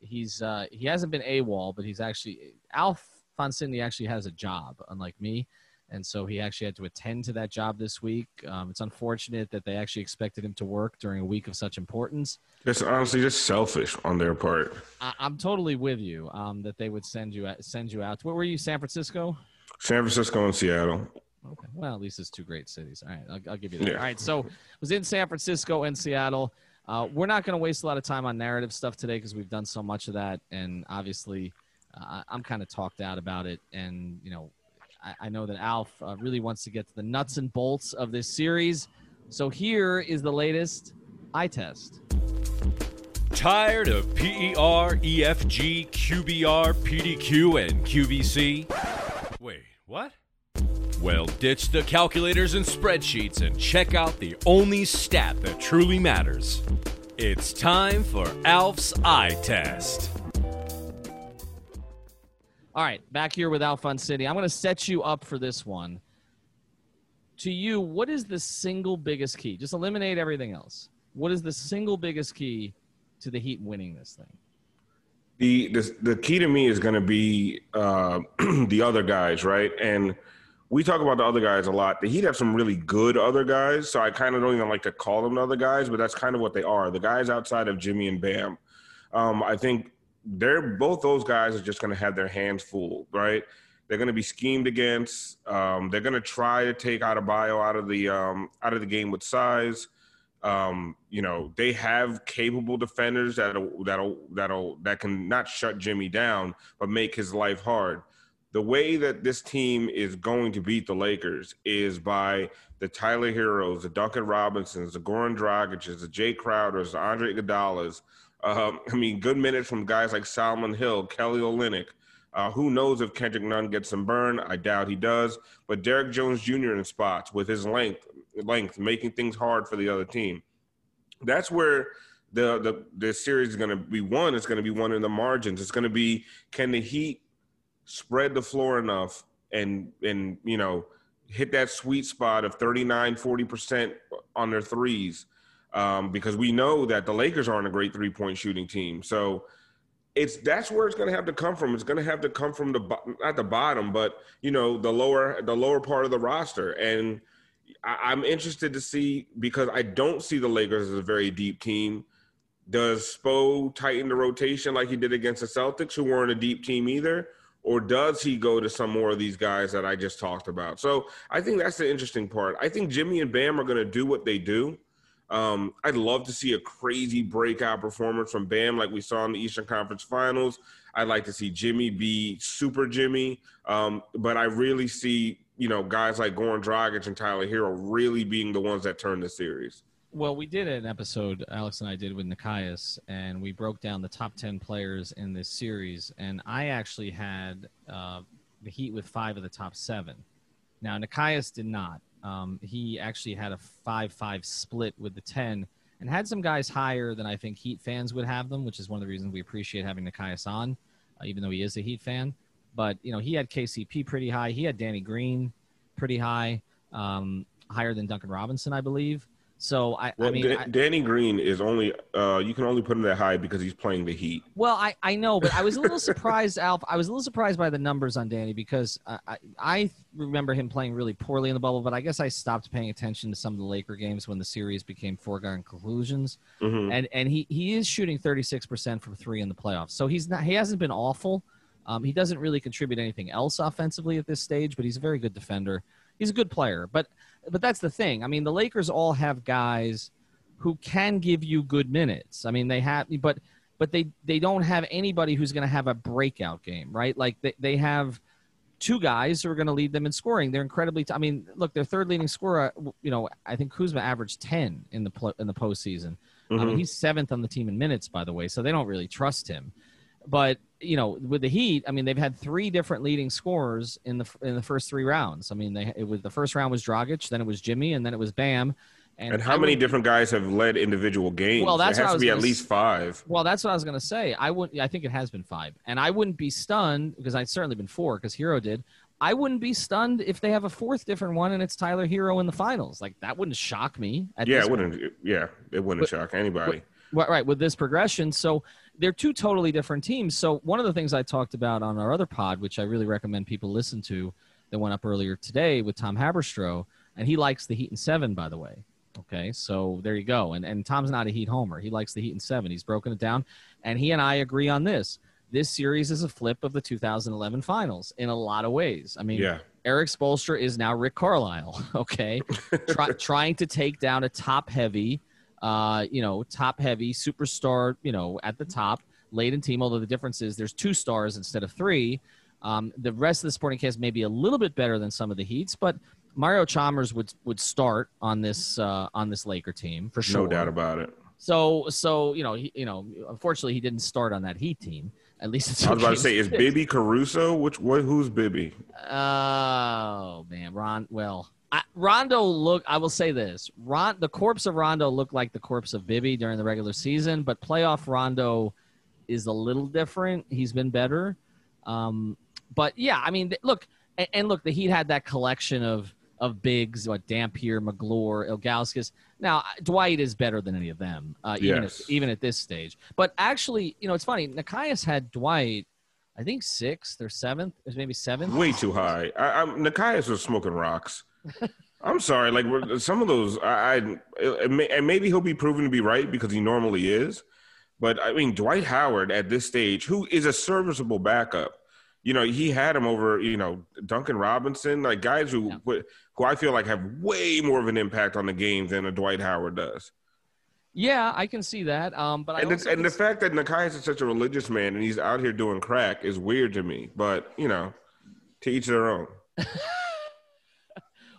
he's uh, he hasn't been AWOL, but he's actually Alf Fonsinni actually has a job, unlike me. And so he actually had to attend to that job this week. Um, it's unfortunate that they actually expected him to work during a week of such importance. Just honestly, just selfish on their part. I, I'm totally with you um, that they would send you send you out. Where were you? San Francisco. San Francisco and Seattle. Okay. Well, at least it's two great cities. All right, I'll, I'll give you that. Yeah. All right, so was in San Francisco and Seattle. Uh, we're not going to waste a lot of time on narrative stuff today because we've done so much of that, and obviously, uh, I'm kind of talked out about it. And you know, I, I know that Alf uh, really wants to get to the nuts and bolts of this series. So here is the latest eye test. Tired of PER, EFG, QBR, PDQ, and QVC? Wait, what? Well, ditch the calculators and spreadsheets and check out the only stat that truly matters. It's time for Alf's eye test. All right, back here with Alphonse Sidney. I'm going to set you up for this one. To you, what is the single biggest key? Just eliminate everything else. What is the single biggest key to the Heat winning this thing? The the, the key to me is going to be uh, *clears throat* the other guys, right? And we talk about the other guys a lot. The Heat have some really good other guys, so I kind of don't even like to call them the other guys, but that's kind of what they are. The guys outside of Jimmy and Bam. Um, I think they're both those guys are just going to have their hands full, right? They're going to be schemed against. Um, they're going to try to take out Adebayo out of the um, out of the game with size. Um, you know, they have capable defenders that'll that'll that'll that can not shut Jimmy down, but make his life hard the way that this team is going to beat the Lakers is by the Tyler Herros, the Duncan Robinsons, the Goran Dragic's, the Jae Crowders, the Andre Iguodala's. Um, I mean, good minutes from guys like Solomon Hill, Kelly Olynyk. Uh, who knows if Kendrick Nunn gets some burn? I doubt he does. But Derrick Jones Jr. in spots with his length, length, making things hard for the other team. That's where the the the series is going to be won. It's going to be won in the margins. It's going to be can the Heat spread the floor enough and and you know hit that sweet spot of 39 40% on their threes um, because we know that the lakers aren't a great three-point shooting team so it's that's where it's going to have to come from it's going to have to come from the at the bottom but you know the lower the lower part of the roster and I, i'm interested to see because i don't see the lakers as a very deep team does Spo tighten the rotation like he did against the Celtics, who weren't a deep team either? or does he go to some more of these guys that I just talked about? So I think that's the interesting part. I think Jimmy and Bam are going to do what they do. Um, I'd love to see a crazy breakout performance from Bam like we saw in the Eastern Conference Finals. I'd like to see Jimmy be super Jimmy, um, but I really see you know guys like Goran Dragic and Tyler Herro really being the ones that turn the series. Well, we did an episode, Alex and I did with Nekias, and we broke down the top 10 players in this series. And I actually had uh, the Heat with five of the top seven. Now, Nekias did not. Um, he actually had a 5 5 split with the 10 and had some guys higher than I think Heat fans would have them, which is one of the reasons we appreciate having Nekias on, uh, even though he is a Heat fan. But, you know, he had KCP pretty high. He had Danny Green pretty high, um, higher than Duncan Robinson, I believe. So I, well, I mean, D- Danny Green is only uh, you can only put him that high because he's playing the Heat. Well, I, I know, but I was a little *laughs* surprised, Alf. I was a little surprised by the numbers on Danny because I, I, I remember him playing really poorly in the bubble, but I guess I stopped paying attention to some of the Laker games when the series became foregone conclusions. Mm-hmm. And and he he is shooting thirty six percent from three in the playoffs, so he's not he hasn't been awful. Um, he doesn't really contribute anything else offensively at this stage, but he's a very good defender. He's a good player, but but that's the thing. I mean, the Lakers all have guys who can give you good minutes. I mean, they have, but but they they don't have anybody who's going to have a breakout game, right? Like they they have two guys who are going to lead them in scoring. They're incredibly. T- I mean, look, their third leading scorer. You know, I think Kuzma averaged ten in the pl- in the postseason. Mm-hmm. I mean, mm-hmm. he's seventh on the team in minutes, by the way, so they don't really trust him. But you know, with the Heat, I mean, they've had three different leading scorers in the in the first three rounds. I mean, they it was the first round was Dragic, then it was Jimmy, and then it was Bam. And, and how I many would, different guys have led individual games? Well, that's it has to be at least five. Well, that's what I was going to say. I would. I think it has been five, and I wouldn't be stunned because I'd certainly been four because Herro did. I wouldn't be stunned if they have a fourth different one and it's Tyler Herro in the finals. Like that wouldn't shock me. yeah, it wouldn't. Point. Yeah, it wouldn't but, shock anybody. But, right with this progression, so they're two totally different teams. So one of the things I talked about on our other pod, which I really recommend people listen to, that went up earlier today with Tom Haberstroh, and he likes the Heat and seven, by the way. Okay, so there you go. And and Tom's not a Heat homer. He likes the Heat and seven. He's broken it down, and he and I agree on this. This series is a flip of the 2011 finals in a lot of ways. I mean, yeah. Erik Spoelstra is now Rick Carlisle. *laughs* Okay, Try, *laughs* trying to take down a top heavy, uh, you know, top heavy superstar, you know, at the top, late in team. Although the difference is there's two stars instead of three. Um, the rest of the sporting cast may be a little bit better than some of the Heats, but Mario Chalmers would would start on this uh, on this Laker team for sure. No doubt about it. So so you know he, you know unfortunately he didn't start on that Heat team. At least it's I was about to say is Bibby Caruso which what who's Bibby? Oh man, Ron. Well, I, Rondo look. I will say this: Ron, the corpse of Rondo looked like the corpse of Bibby during the regular season, but playoff Rondo is a little different. He's been better. Um, but yeah, I mean, look and, and look, the Heat had that collection of of bigs, what Dampier, Magloire, Ilgauskas. Now Dwight is better than any of them, uh, even yes. at, even at this stage. But actually, you know, it's funny. Nekias had Dwight I think sixth or seventh, or maybe seventh. Way too high. I, I'm Nekias was smoking rocks. I'm sorry. Like some of those, I, I may, and maybe he'll be proven to be right because he normally is. But I mean, Dwight Howard at this stage, who is a serviceable backup, you know, he had him over, you know, Duncan Robinson, like guys who yeah. who I feel like have way more of an impact on the game than a Dwight Howard does. Yeah, I can see that. Um, but and, the, and the fact that Nekias is such a religious man and he's out here doing crack is weird to me. But you know, to each their own. *laughs*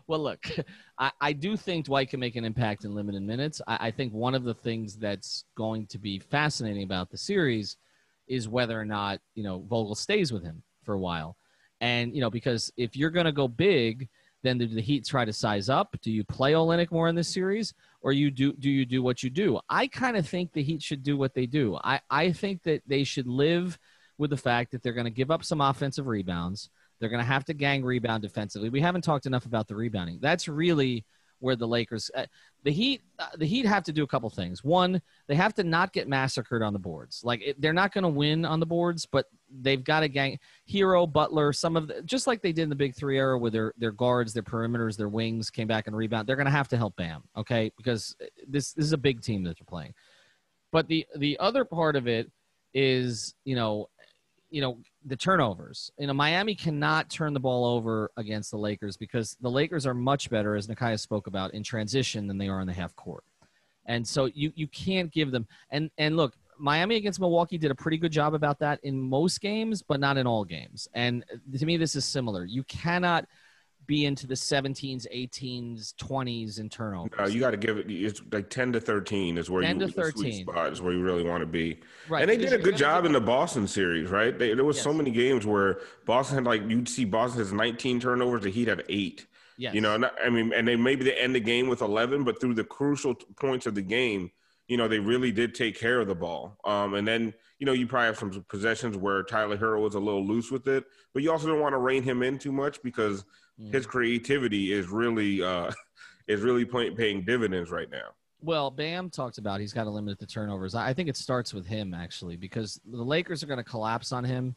well, look, *laughs* I, I do think Dwight can make an impact in limited minutes. I, I think one of the things that's going to be fascinating about the series is whether or not you know Vogel stays with him for a while, and you know because if you're going to go big, then do the Heat try to size up? Do you play Olynyk more in this series, or you do do you do what you do? I kind of think the Heat should do what they do. I I think that they should live with the fact that they're going to give up some offensive rebounds. They're going to have to gang rebound defensively. We haven't talked enough about the rebounding. That's really where the Lakers, uh, the Heat, uh, the Heat have to do a couple things. One, they have to not get massacred on the boards. Like it, they're not going to win on the boards, but they've got a gang Herro, Butler, some of the, just like they did in the Big Three era, where their their guards, their perimeters, their wings came back and rebound. They're going to have to help Bam, okay, because this this is a big team that they're playing. But the the other part of it is, you know, you know the turnovers. You know, Miami cannot turn the ball over against the Lakers because the Lakers are much better, as Nekias spoke about, in transition than they are in the half court. And so you you can't give them and and look, Miami against Milwaukee did a pretty good job about that in most games, but not in all games. And to me, this is similar. You cannot be into the 17s, 18s, 20s in turnovers. No, you got to give it. It's like 10 to 13 is where 10 you to 13 spot is where you really want to be. Right. And they did a good job in the Boston series, right? They, there was yes. so many games where Boston had like you'd see Boston has 19 turnovers, the Heat have eight. Yes. You know, not, I mean, and they maybe they end the game with 11, but through the crucial points of the game, you know, they really did take care of the ball. Um, and then, you know, you probably have some possessions where Tyler Herro was a little loose with it, but you also don't want to rein him in too much because mm. his creativity is really uh, *laughs* is really pay- paying dividends right now. Well, Bam talked about he's got to limit the turnovers. I think it starts with him actually because the Lakers are going to collapse on him,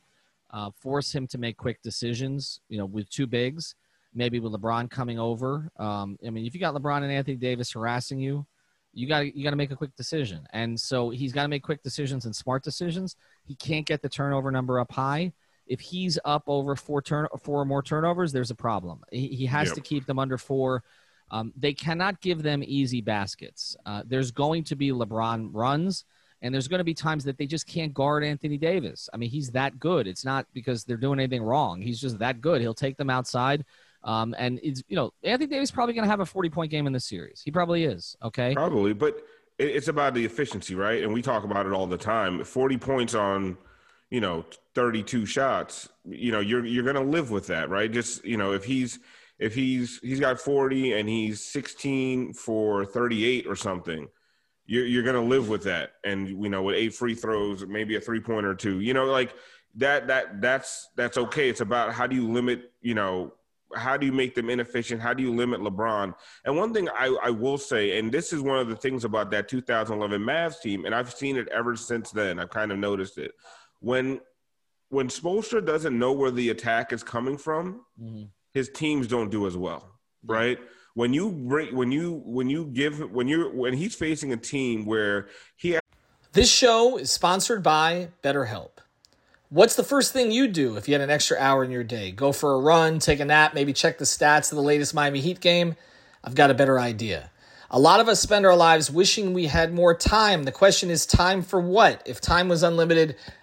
uh, force him to make quick decisions. You know, with two bigs, maybe with LeBron coming over. Um, I mean, if you got LeBron and Anthony Davis harassing you, you got you got to make a quick decision. And so he's got to make quick decisions and smart decisions. He can't get the turnover number up high. If he's up over four turn four or more turnovers, there's a problem. He, he has yep. to keep them under four. Um, they cannot give them easy baskets. Uh, there's going to be LeBron runs, and there's going to be times that they just can't guard Anthony Davis. I mean, he's that good. It's not because they're doing anything wrong. He's just that good. He'll take them outside. Um, and it's you know Anthony Davis probably going to have a forty point game in this series. He probably is. Okay, probably, but it's about the efficiency, right? And we talk about it all the time. Forty points on you know 32 shots you know you're you're going to live with that right just you know if he's if he's he's got 40 and he's 16 for 38 or something you're, you're going to live with that and you know with eight free throws maybe a three pointer or two you know like that that that's that's okay it's about how do you limit you know how do you make them inefficient? How do you limit LeBron? And one thing I, I will say, and this is one of the things about that 2011 Mavs team, and I've seen it ever since then. I've kind of noticed it. When when Spoelstra doesn't know where the attack is coming from, mm-hmm. his teams don't do as well, right? When you bring, when you when you give when you're when he's facing a team where he. This show is sponsored by BetterHelp. What's the first thing you do if you had an extra hour in your day? Go for a run, take a nap, maybe check the stats of the latest Miami Heat game? I've got a better idea. A lot of us spend our lives wishing we had more time. The question is, time for what? If time was unlimited,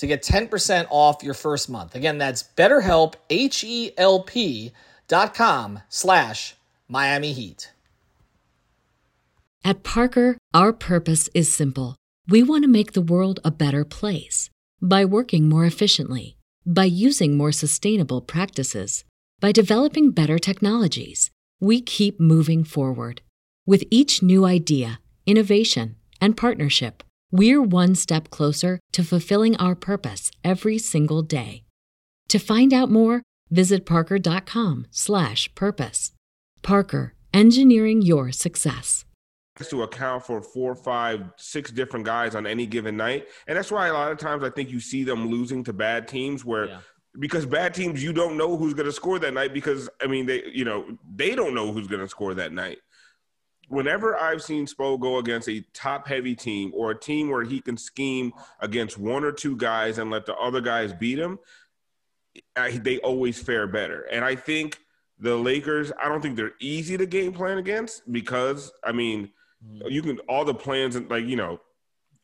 to get 10% off your first month. Again, that's betterhelp, H-E-L-P dot com slash Miami Heat. At Parker, our purpose is simple. We want to make the world a better place by working more efficiently, by using more sustainable practices, by developing better technologies. We keep moving forward. With each new idea, innovation, and partnership, we're one step closer to fulfilling our purpose every single day. To find out more, visit parker.com/purpose. Parker, engineering your success to account for four, five, six different guys on any given night. And that's why a lot of times I think you see them losing to bad teams where yeah. because bad teams you don't know who's going to score that night because I mean they you know, they don't know who's going to score that night. Whenever I've seen Spo go against a top heavy team or a team where he can scheme against one or two guys and let the other guys beat him, I, they always fare better. And I think the Lakers, I don't think they're easy to game plan against because I mean, Mm. You can all the plans and like you know,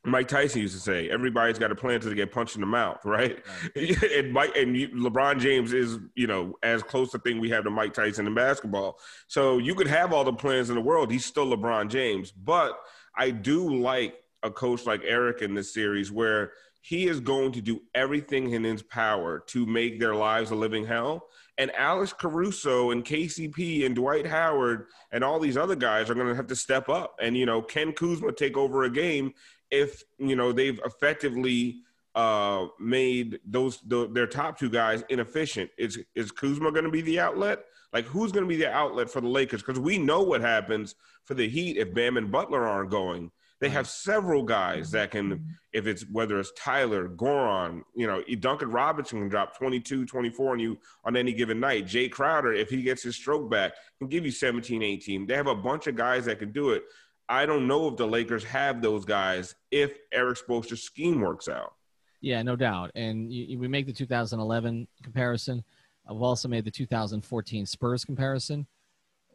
Mike Tyson used to say, everybody's got a plan to get punched in the mouth, *laughs* right? right. *laughs* and Mike and LeBron James is, you know, as close a thing we have to Mike Tyson in basketball. So you could have all the plans in the world. He's still LeBron James. But I do like a coach like Erik in this series where he is going to do everything in his power to make their lives a living hell. And Alex Caruso and KCP and Dwight Howard and all these other guys are going to have to step up. And, you know, Ken Kuzma take over a game if, you know, they've effectively uh, made those the, their top two guys inefficient. Is, is Kuzma going to be the outlet? Like, who's going to be the outlet for the Lakers? Because we know what happens for the Heat if Bam and Butler aren't going. They have several guys that can, if it's whether it's Tyler, Goran, you know, Duncan Robinson can drop 22, 24 on you on any given night. Jae Crowder, if he gets his stroke back, can give you 17, 18. They have a bunch of guys that can do it. I don't know if the Lakers have those guys if Erik Spoelstra's scheme works out. Yeah, no doubt. And you, we make the 2011 comparison. I've also made the 2014 Spurs comparison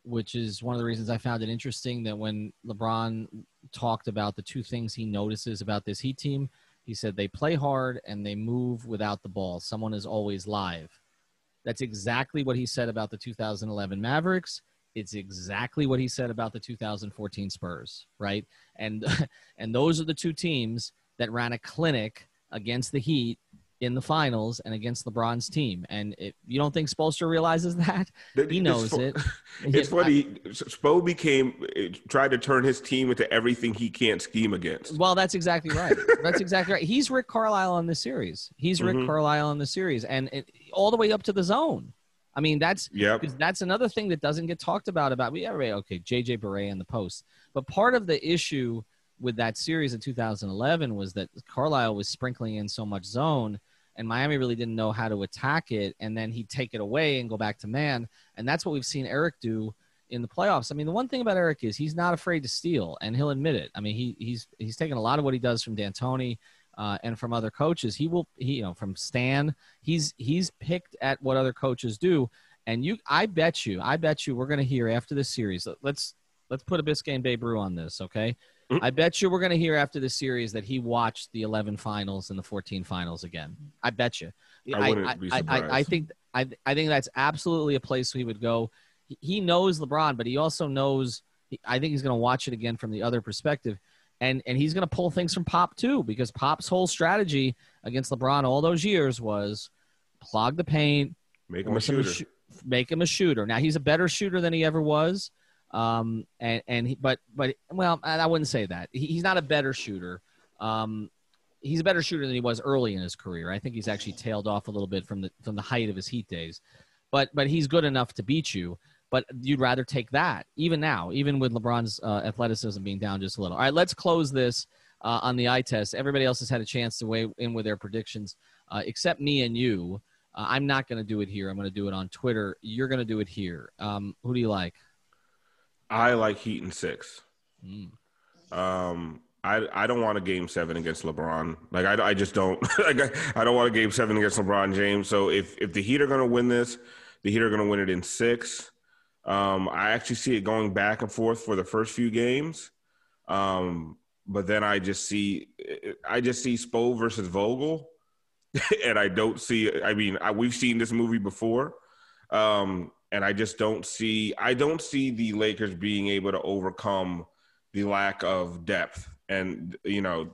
which is one of the reasons I found it interesting that when LeBron talked about the two things he notices about this Heat team, he said they play hard and they move without the ball. Someone is always live. That's exactly what he said about the 2011 Mavericks. It's exactly what he said about the 2014 Spurs, right? And *laughs* and those are the two teams that ran a clinic against the Heat in the finals and against LeBron's team. And if you don't think Spoelstra realizes that, he knows *laughs* it's, it. It's funny. Spo became tried to turn his team into everything he can't scheme against. Well, that's exactly right. that's exactly right. He's Rick Carlisle on the series. He's Rick mm-hmm. Carlisle on the series, and it, all the way up to the zone. I mean, that's yeah. That's another thing that doesn't get talked about. About we yeah, okay, JJ Barea in the post, but part of the issue with that series in 2011 was that Carlisle was sprinkling in so much zone and Miami really didn't know how to attack it, and then he'd take it away and go back to man, and that's what we've seen Erik do in the playoffs. I mean, the one thing about Erik is he's not afraid to steal, and he'll admit it. I mean, he he's he's taken a lot of what he does from D'Antoni uh, and from other coaches. He will, he you know, from Stan. He's he's picked at what other coaches do, and you, I bet you, I bet you, we're going to hear after this series. Let's let's put a Biscayne Bay Brew on this, okay? I bet you we're going to hear after the series that he watched the 11 finals and the 14 finals again. I bet you. I, wouldn't I, be surprised. I, I, think I, I think that's absolutely a place he would go. He knows LeBron, but he also knows. I think he's going to watch it again from the other perspective, and and he's going to pull things from Pop too, because Pop's whole strategy against LeBron all those years was clog the paint, make him a shooter, sh- make him a shooter. Now he's a better shooter than he ever was. Um, and and he, but but well, I wouldn't say that. He, he's not a better shooter. Um, he's a better shooter than he was early in his career. I think he's actually tailed off a little bit from the from the height of his Heat days. But but he's good enough to beat you. But you'd rather take that even now, even with LeBron's uh, athleticism being down just a little. All right, let's close this uh, on the eye test. Everybody else has had a chance to weigh in with their predictions, uh, except me and you. Uh, I'm not going to do it here. I'm going to do it on Twitter. You're going to do it here. Um, who do you like? I like Heat and six. Mm. Um, I I don't want a game seven against LeBron. Like I, I just don't. *laughs* like I, I don't want a game seven against LeBron James. So if if the Heat are going to win this, the Heat are going to win it in six. Um, I actually see it going back and forth for the first few games. Um, but then I just see I just see Spo versus Vogel, *laughs* and I don't see. I mean, I, we've seen this movie before, um, and I just don't see. I don't see the Lakers being able to overcome the lack of depth, and you know,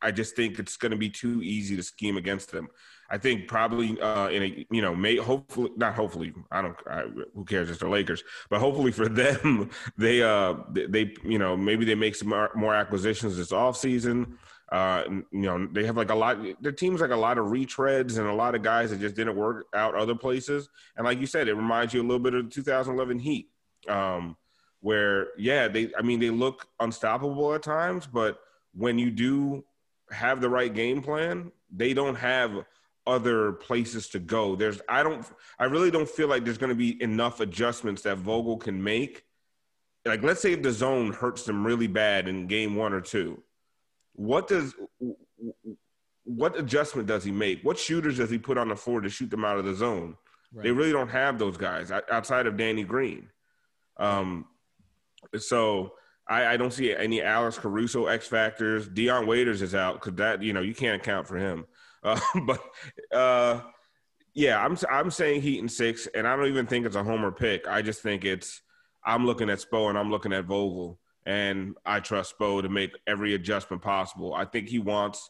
I just think it's going to be too easy to scheme against them. I think probably uh, in a you know may hopefully not hopefully I don't I, who cares it's the Lakers but hopefully for *laughs* them they uh they you know maybe they make some more acquisitions this off season. Uh, you know they have like a lot their team's like a lot of retreads and a lot of guys that just didn't work out other places and like you said it reminds you a little bit of the 2011 Heat um, where yeah they I mean they look unstoppable at times but when you do have the right game plan they don't have other places to go. There's I don't I really don't feel like there's going to be enough adjustments that Vogel can make. Like let's say if the zone hurts them really bad in game 1 or 2. What does what adjustment does he make? What shooters does he put on the floor to shoot them out of the zone? Right. They really don't have those guys outside of Danny Green. Um, so I, I, don't see any Alex Caruso X factors. Dion Waiters is out because that you know you can't account for him. Uh, *laughs* but uh, yeah, I'm I'm saying Heat and six, and I don't even think it's a homer pick. I just think it's I'm looking at Spo and I'm looking at Vogel, and I trust Spo to make every adjustment possible. I think he wants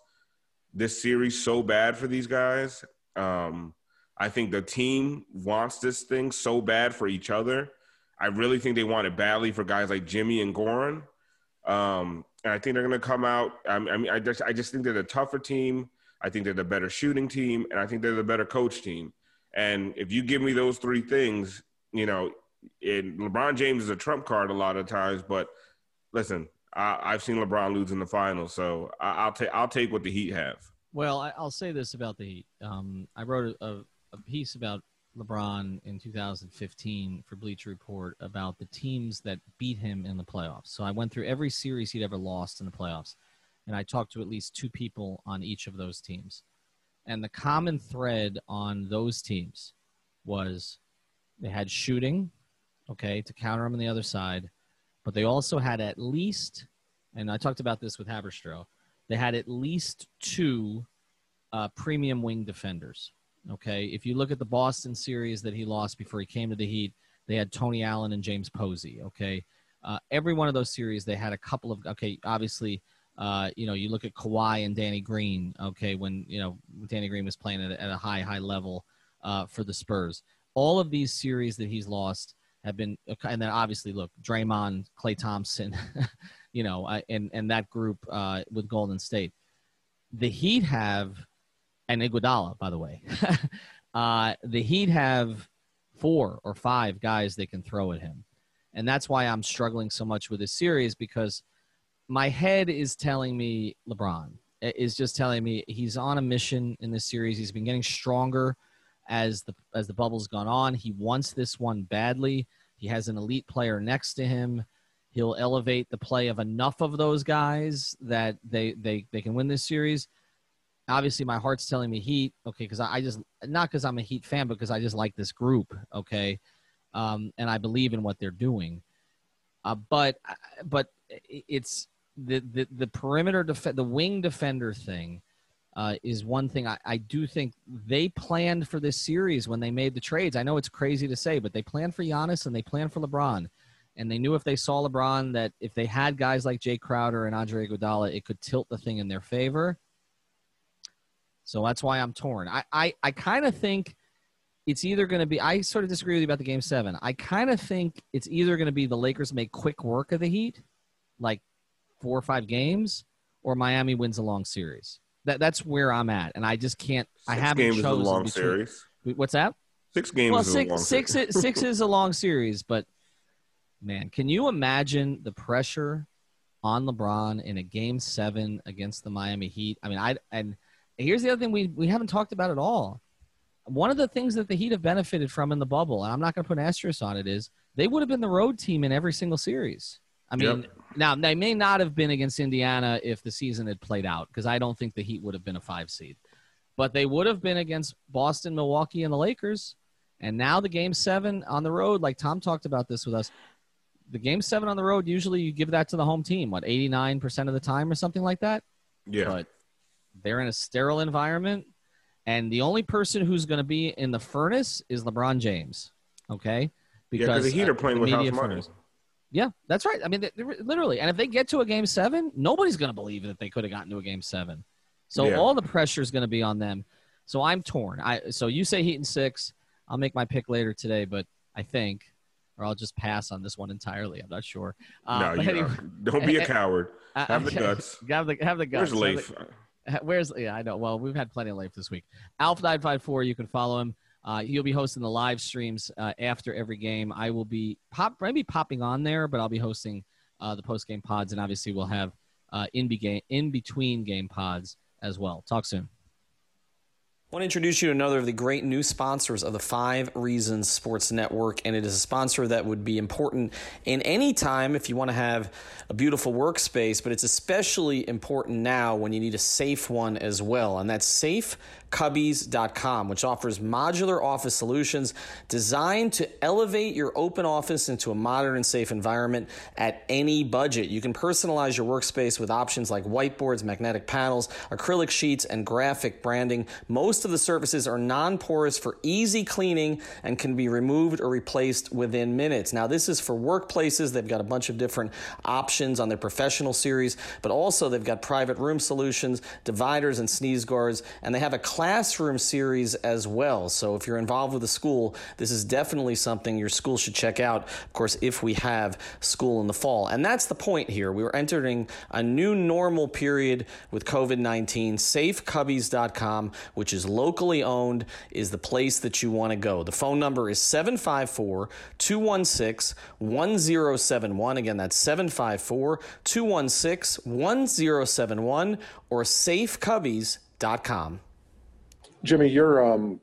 this series so bad for these guys. Um, I think the team wants this thing so bad for each other. I really think they want it badly for guys like Jimmy and Goran. Um, and I think they're going to come out. I mean, I just, I just think they're the tougher team. I think they're the better shooting team, and I think they're the better coach team. And if you give me those three things, you know, and LeBron James is a trump card a lot of times, but listen, I, have seen LeBron lose in the finals, so I, will take I'll take what the Heat have. Well, I, will say this about the Heat. Um, I wrote a, a piece about LeBron in 2015 for Bleacher Report about the teams that beat him in the playoffs. So I went through every series he'd ever lost in the playoffs and I talked to at least two people on each of those teams. And the common thread on those teams was they had shooting, okay, to counter them on the other side, but they also had at least, and I talked about this with Haberstroh, they had at least two uh, premium wing defenders. Okay, if you look at the Boston series that he lost before he came to the Heat, they had Tony Allen and James Posey. Okay, uh, every one of those series they had a couple of okay, obviously uh, you know, you look at Kawhi and Danny Green. Okay, when you know Danny Green was playing at, at a high, high level uh, for the Spurs. All of these series that he's lost have been, and then obviously look, Draymond, Klay Thompson, *laughs* you know, and and that group uh, with Golden State. The Heat have, and Iguodala, by the way, *laughs* uh, the Heat have four or five guys they can throw at him, and that's why I'm struggling so much with this series because my head is telling me LeBron is just telling me he's on a mission in this series. He's been getting stronger as the as the bubble's gone on. He wants this one badly. He has an elite player next to him. He'll elevate the play of enough of those guys that they they they can win this series. Obviously, my heart's telling me Heat. Okay, because I, just not because I'm a Heat fan, but because I just like this group. Okay, um, and I believe in what they're doing. Uh, but but it's the the, the perimeter def- the wing defender thing uh, is one thing I, I do think they planned for this series when they made the trades. I know it's crazy to say, but they planned for Giannis and they planned for LeBron. And they knew if they saw LeBron that if they had guys like Jae Crowder and Andre Iguodala, it could tilt the thing in their favor. So that's why I'm torn. I, I, I kind of think it's either going to be, I sort of disagree with you about the game seven. I kind of think it's either going to be the Lakers make quick work of the Heat, like four or five games, or Miami wins a long series. That that's where I'm at, and I just can't. Six I haven't games chosen is a long between, series. What's that? Six games. Well, six six is, six is a long series, but man, can you imagine the pressure on LeBron in a game seven against the Miami Heat? I mean, I and here's the other thing we we haven't talked about at all. One of the things that the Heat have benefited from in the bubble, and I'm not going to put an asterisk on it, is they would have been the road team in every single series. I mean, yep. now they may not have been against Indiana if the season had played out because I don't think the Heat would have been a five seed, but they would have been against Boston, Milwaukee, and the Lakers. And now the game seven on the road, like Tom talked about this with us, the game seven on the road usually you give that to the home team, what eighty nine percent of the time or something like that. Yeah, but they're in a sterile environment, And the only person who's going to be in the furnace is LeBron James. Okay, Yeah, because the Heat uh, are playing with media money. furnace. Yeah, that's right. I mean, they, literally. And if they get to a game seven, nobody's going to believe that they could have gotten to a game seven. So Yeah. all the pressure is going to be on them. So I'm torn. I so you say Heat and six. I'll make my pick later today, but I think, or I'll just pass on this one entirely. I'm not sure. Uh, no, you anyway- don't be a *laughs* coward. Uh, Have the guts. *laughs* Have the have the guts. Where's Leif? *laughs* Where's yeah, I know. Well, we've had plenty of Leif this week. Alf nine five four. You can follow him. Uh, he'll be hosting the live streams uh, after every game. I will be pop maybe popping on there, but I'll be hosting uh, the post game pods, and obviously we'll have uh, in be in between game pods as well. Talk soon. I want to introduce you to another of the great new sponsors of the Five Reasons Sports Network, and it is a sponsor that would be important in any time if you want to have a beautiful workspace, but it's especially important now when you need a safe one as well, and that's safecubbies.com, which offers modular office solutions designed to elevate your open office into a modern and safe environment at any budget. You can personalize your workspace with options like whiteboards, magnetic panels, acrylic sheets, and graphic branding. Most of the surfaces are non porous for easy cleaning and can be removed or replaced within minutes. Now, this is for workplaces. They've got a bunch of different options on their professional series, but also they've got private room solutions, dividers, and sneeze guards, and they have a classroom series as well. So, if you're involved with a school, this is definitely something your school should check out. Of course, if we have school in the fall. And that's the point here. We are entering a new normal period with COVID 19. SafeCubbies.com, which is locally owned, is the place that you want to go. The phone number is 754 216 1071. Again, that's 754 216 1071 or safecubbies.com. Jimmy, you're um,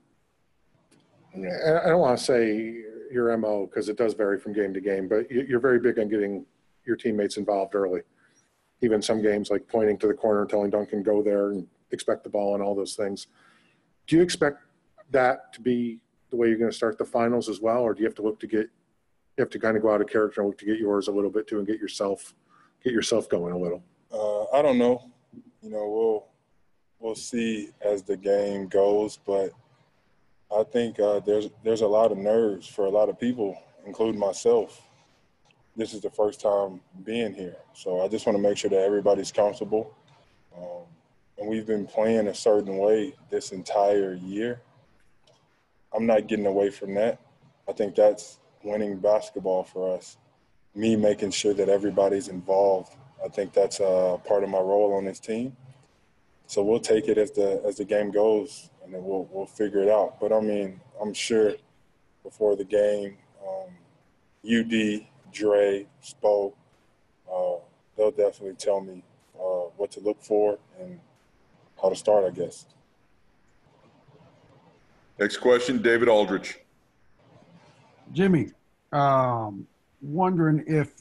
I don't want to say your mo because it does vary from game to game, but you- you're very big on getting your teammates involved early. Even some games like pointing to the corner telling Duncan go there and expect the ball and all those things. Do you expect that to be the way you're going to start the finals as well, or do you have to look to get you have to kind of go out of character and look to get yours a little bit too and get yourself get yourself going a little? Uh, I don't know. You know, we'll we'll see as the game goes, but I think uh, there's there's a lot of nerves for a lot of people, including myself. This is the first time being here, so I just want to make sure that everybody's comfortable. Um, and we've been playing a certain way this entire year. I'm not getting away from that. I think that's winning basketball for us. Me making sure that everybody's involved. I think that's uh, part of my role on this team. So we'll take it as the as the game goes, and then we'll we'll figure it out. But I mean, I'm sure before the game, um, UD, Dre, Spo, uh, they'll definitely tell me uh, what to look for and how to start. I guess. Next question, David Aldrich. Jimmy, um, wondering if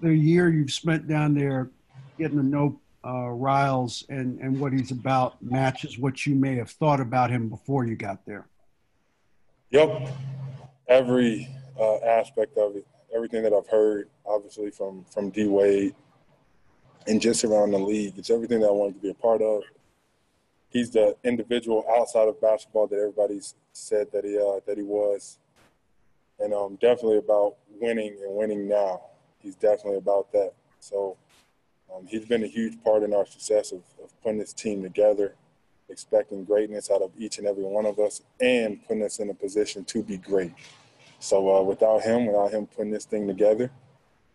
the year you've spent down there getting to know uh, Riles and, and what he's about matches what you may have thought about him before you got there. Yep. Every uh, aspect of it, everything that I've heard, obviously from from D Wade, and just around the league, it's everything that I wanted to be a part of. He's the individual outside of basketball that everybody's said that he uh, that he was, and um, definitely about winning and winning now. He's definitely about that. So um, he's been a huge part in our success of, of putting this team together, expecting greatness out of each and every one of us, and putting us in a position to be great. So uh, without him, without him putting this thing together,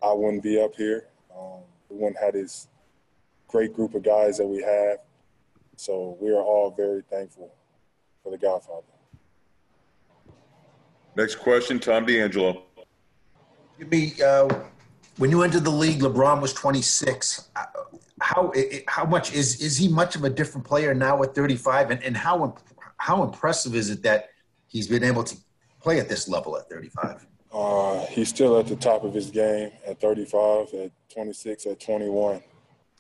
I wouldn't be up here. Um, we wouldn't have this great group of guys that we have. So we are all very thankful for the Godfather. Next question, Tom D'Angelo. Jimmy, uh, when you entered the league, LeBron was 26. Uh, How how much is is he much of a different player now at 35? And and how how impressive is it that he's been able to play at this level at 35? Uh, he's still at the top of his game at 35, at 26, at 21.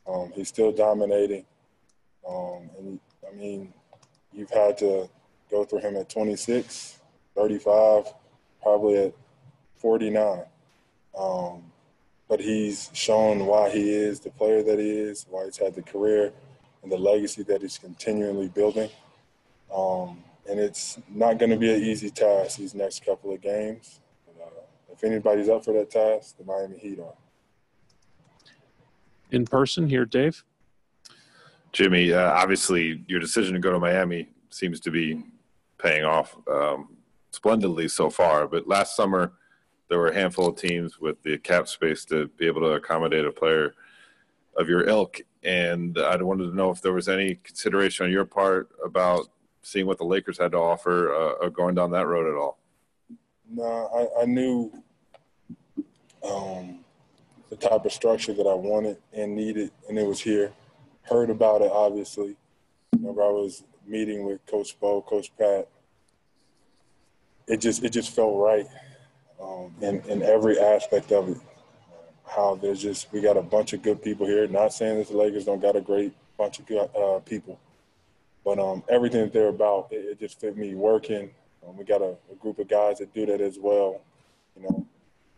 Um, he's still dominating. Um, and I mean, you've had to go through him at 26, 35, probably at 49. Um, but he's shown why he is the player that he is, why he's had the career and the legacy that he's continually building. Um, and it's not going to be an easy task these next couple of games. But, uh, if anybody's up for that task, the Miami Heat are. In person here, Dave. Jimmy, uh, obviously your decision to go to Miami seems to be paying off um, splendidly so far. But last summer, there were a handful of teams with the cap space to be able to accommodate a player of your ilk. And I wanted to know if there was any consideration on your part about seeing what the Lakers had to offer, uh, going down that road at all. No, I, I knew um, the type of structure that I wanted and needed, and it was here. Heard about it, obviously. Whenever I was meeting with Coach Spo, Coach Pat, it just it just felt right um, in in every aspect of it. How there's just we got a bunch of good people here. Not saying that the Lakers don't got a great bunch of good, uh, people, but um, everything that they're about, it, it just fit me working. Um, we got a, a group of guys that do that as well. You know,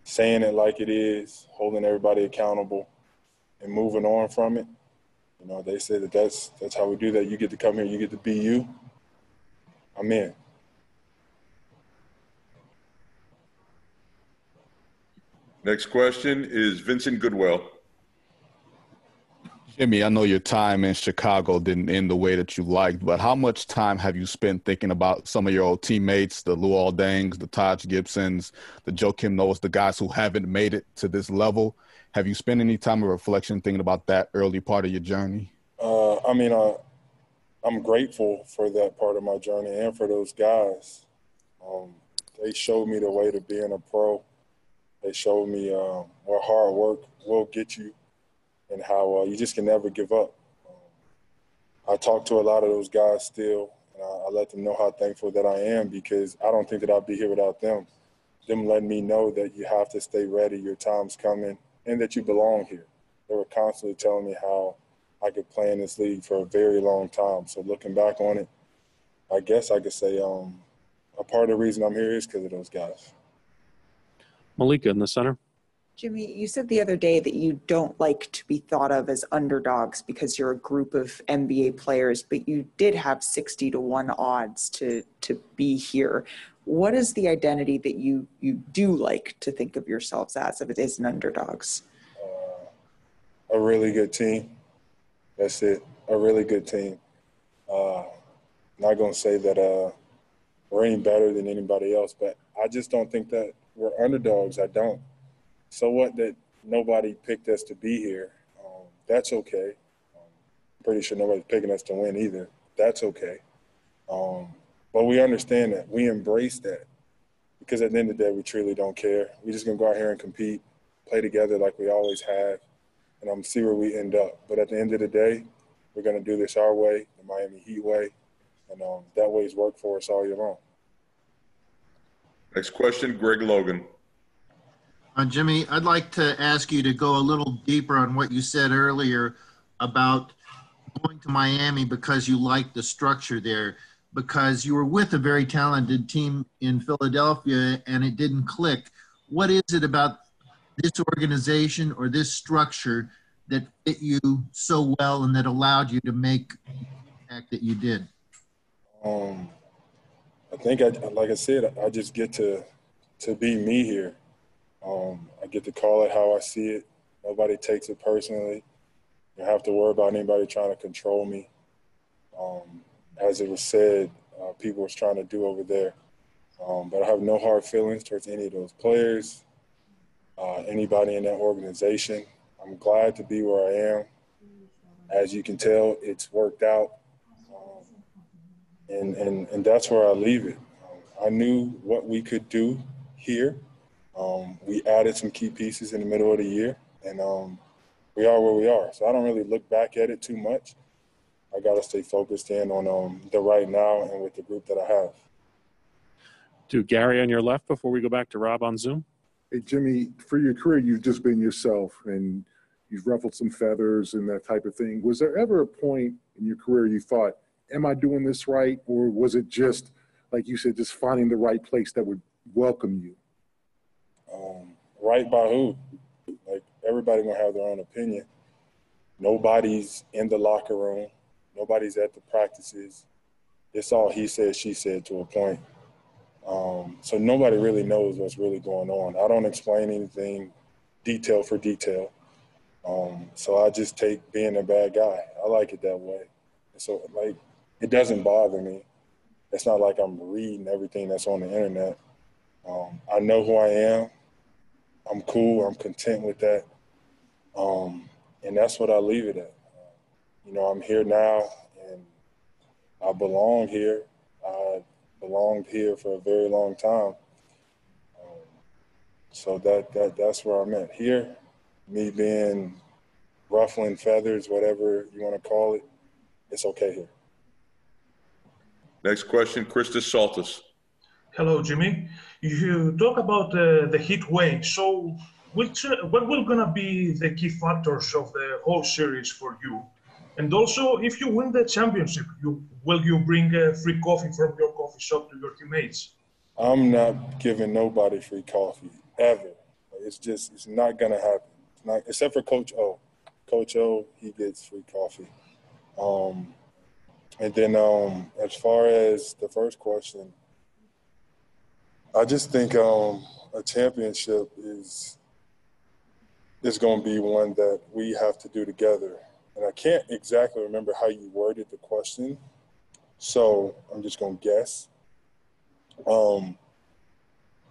saying it like it is, holding everybody accountable, and moving on from it. You know, they say that that's that's how we do that. You get to come here, you get to be you. I'm in. Next question is Vincent Goodwill. Jimmy, I know your time in Chicago didn't end the way that you liked, but how much time have you spent thinking about some of your old teammates, the Luol Dengs, the Taj Gibsons, the Joakim Noahs, the guys who haven't made it to this level? Have you spent any time of reflection thinking about that early part of your journey? Uh, I mean, uh, I'm grateful for that part of my journey and for those guys. Um, they showed me the way to being a pro. They showed me um, what hard work will get you and how uh, you just can never give up. Um, I talk to a lot of those guys still, and I, I, let them know how thankful that I am because I don't think that I'd be here without them. Them letting me know that you have to stay ready, your time's coming, and that you belong here. They were constantly telling me how I could play in this league for a very long time. So looking back on it, I guess I could say um, a part of the reason I'm here is because of those guys. Malika in the center. Jimmy, you said the other day that you don't like to be thought of as underdogs because you're a group of NBA players, but you did have 60 to 1 odds to to be here. What is the identity that you you do like to think of yourselves as if it isn't underdogs? Uh, a really good team. That's it. A really good team. Uh, not gonna say that uh, we're any better than anybody else, but I just don't think that we're underdogs. I don't so what that nobody picked us to be here. Um, that's okay. Um, pretty sure nobody's picking us to win either. That's okay. Um, but we understand that. We embrace that because at the end of the day, we truly don't care. We're just to go out here and compete, play together like we always have, and um, see where we end up. But at the end of the day, we're to do this our way, the Miami Heat way, and um, that way's worked for us all year long. Next question, Greg Logan. Uh, Jimmy, I'd like to ask you to go a little deeper on what you said earlier about going to Miami because you like the structure there, because you were with a very talented team in Philadelphia and it didn't click. What is it about this organization or this structure that fit you so well and that allowed you to make the impact that you did? Um, I think, I, like I said, I just get to to be me here. Um, I get to call it how I see it. Nobody takes it personally. You have to worry about anybody trying to control me. Um, as it was said, uh, people was trying to do over there. Um, but I have no hard feelings towards any of those players, uh, anybody in that organization. I'm glad to be where I am. As you can tell, it's worked out. And, and, and that's where I leave it. Um, I knew what we could do here um, we added some key pieces in the middle of the year, and um, we are where we are. So I don't really look back at it too much. I got to stay focused in on um, the right now and with the group that I have. To Gary on your left before we go back to Rob on Zoom. Hey, Jimmy, for your career, you've just been yourself and you've ruffled some feathers and that type of thing. Was there ever a point in your career you thought, am I doing this right? Or was it just, like you said, just finding the right place that would welcome you? Um, right by who? Like everybody gonna have their own opinion. Nobody's in the locker room. Nobody's at the practices. it's all he said, she said to a point. Um, so nobody really knows what's really going on. I don't explain anything detail for detail. Um, so I just take being a bad guy. I like it that way. So like, it doesn't bother me. It's not like I'm reading everything that's on the internet. Um, I know who I am. I'm cool. I'm content with that. Um, and that's what I leave it at. You know, I'm here now and I belong here. I belonged here for a very long time. Um, so that, that that's where I'm at. Here, me being ruffling feathers, whatever you want to call it, it's okay here. Next question, Christos Saltis. Hello, Jimmy. You talk about uh, the heat wave. So, which uh, what will gonna be the key factors of the whole series for you? And also, if you win the championship, you will you bring uh, free coffee from your coffee shop to your teammates? I'm not giving nobody free coffee ever. It's just it's not gonna happen. Not except for Coach O. Coach O, he gets free coffee. Um, and then um, as far as the first question, I just think um, a championship is is going to be one that we have to do together. And I can't exactly remember how you worded the question, so I'm just going to guess. Um,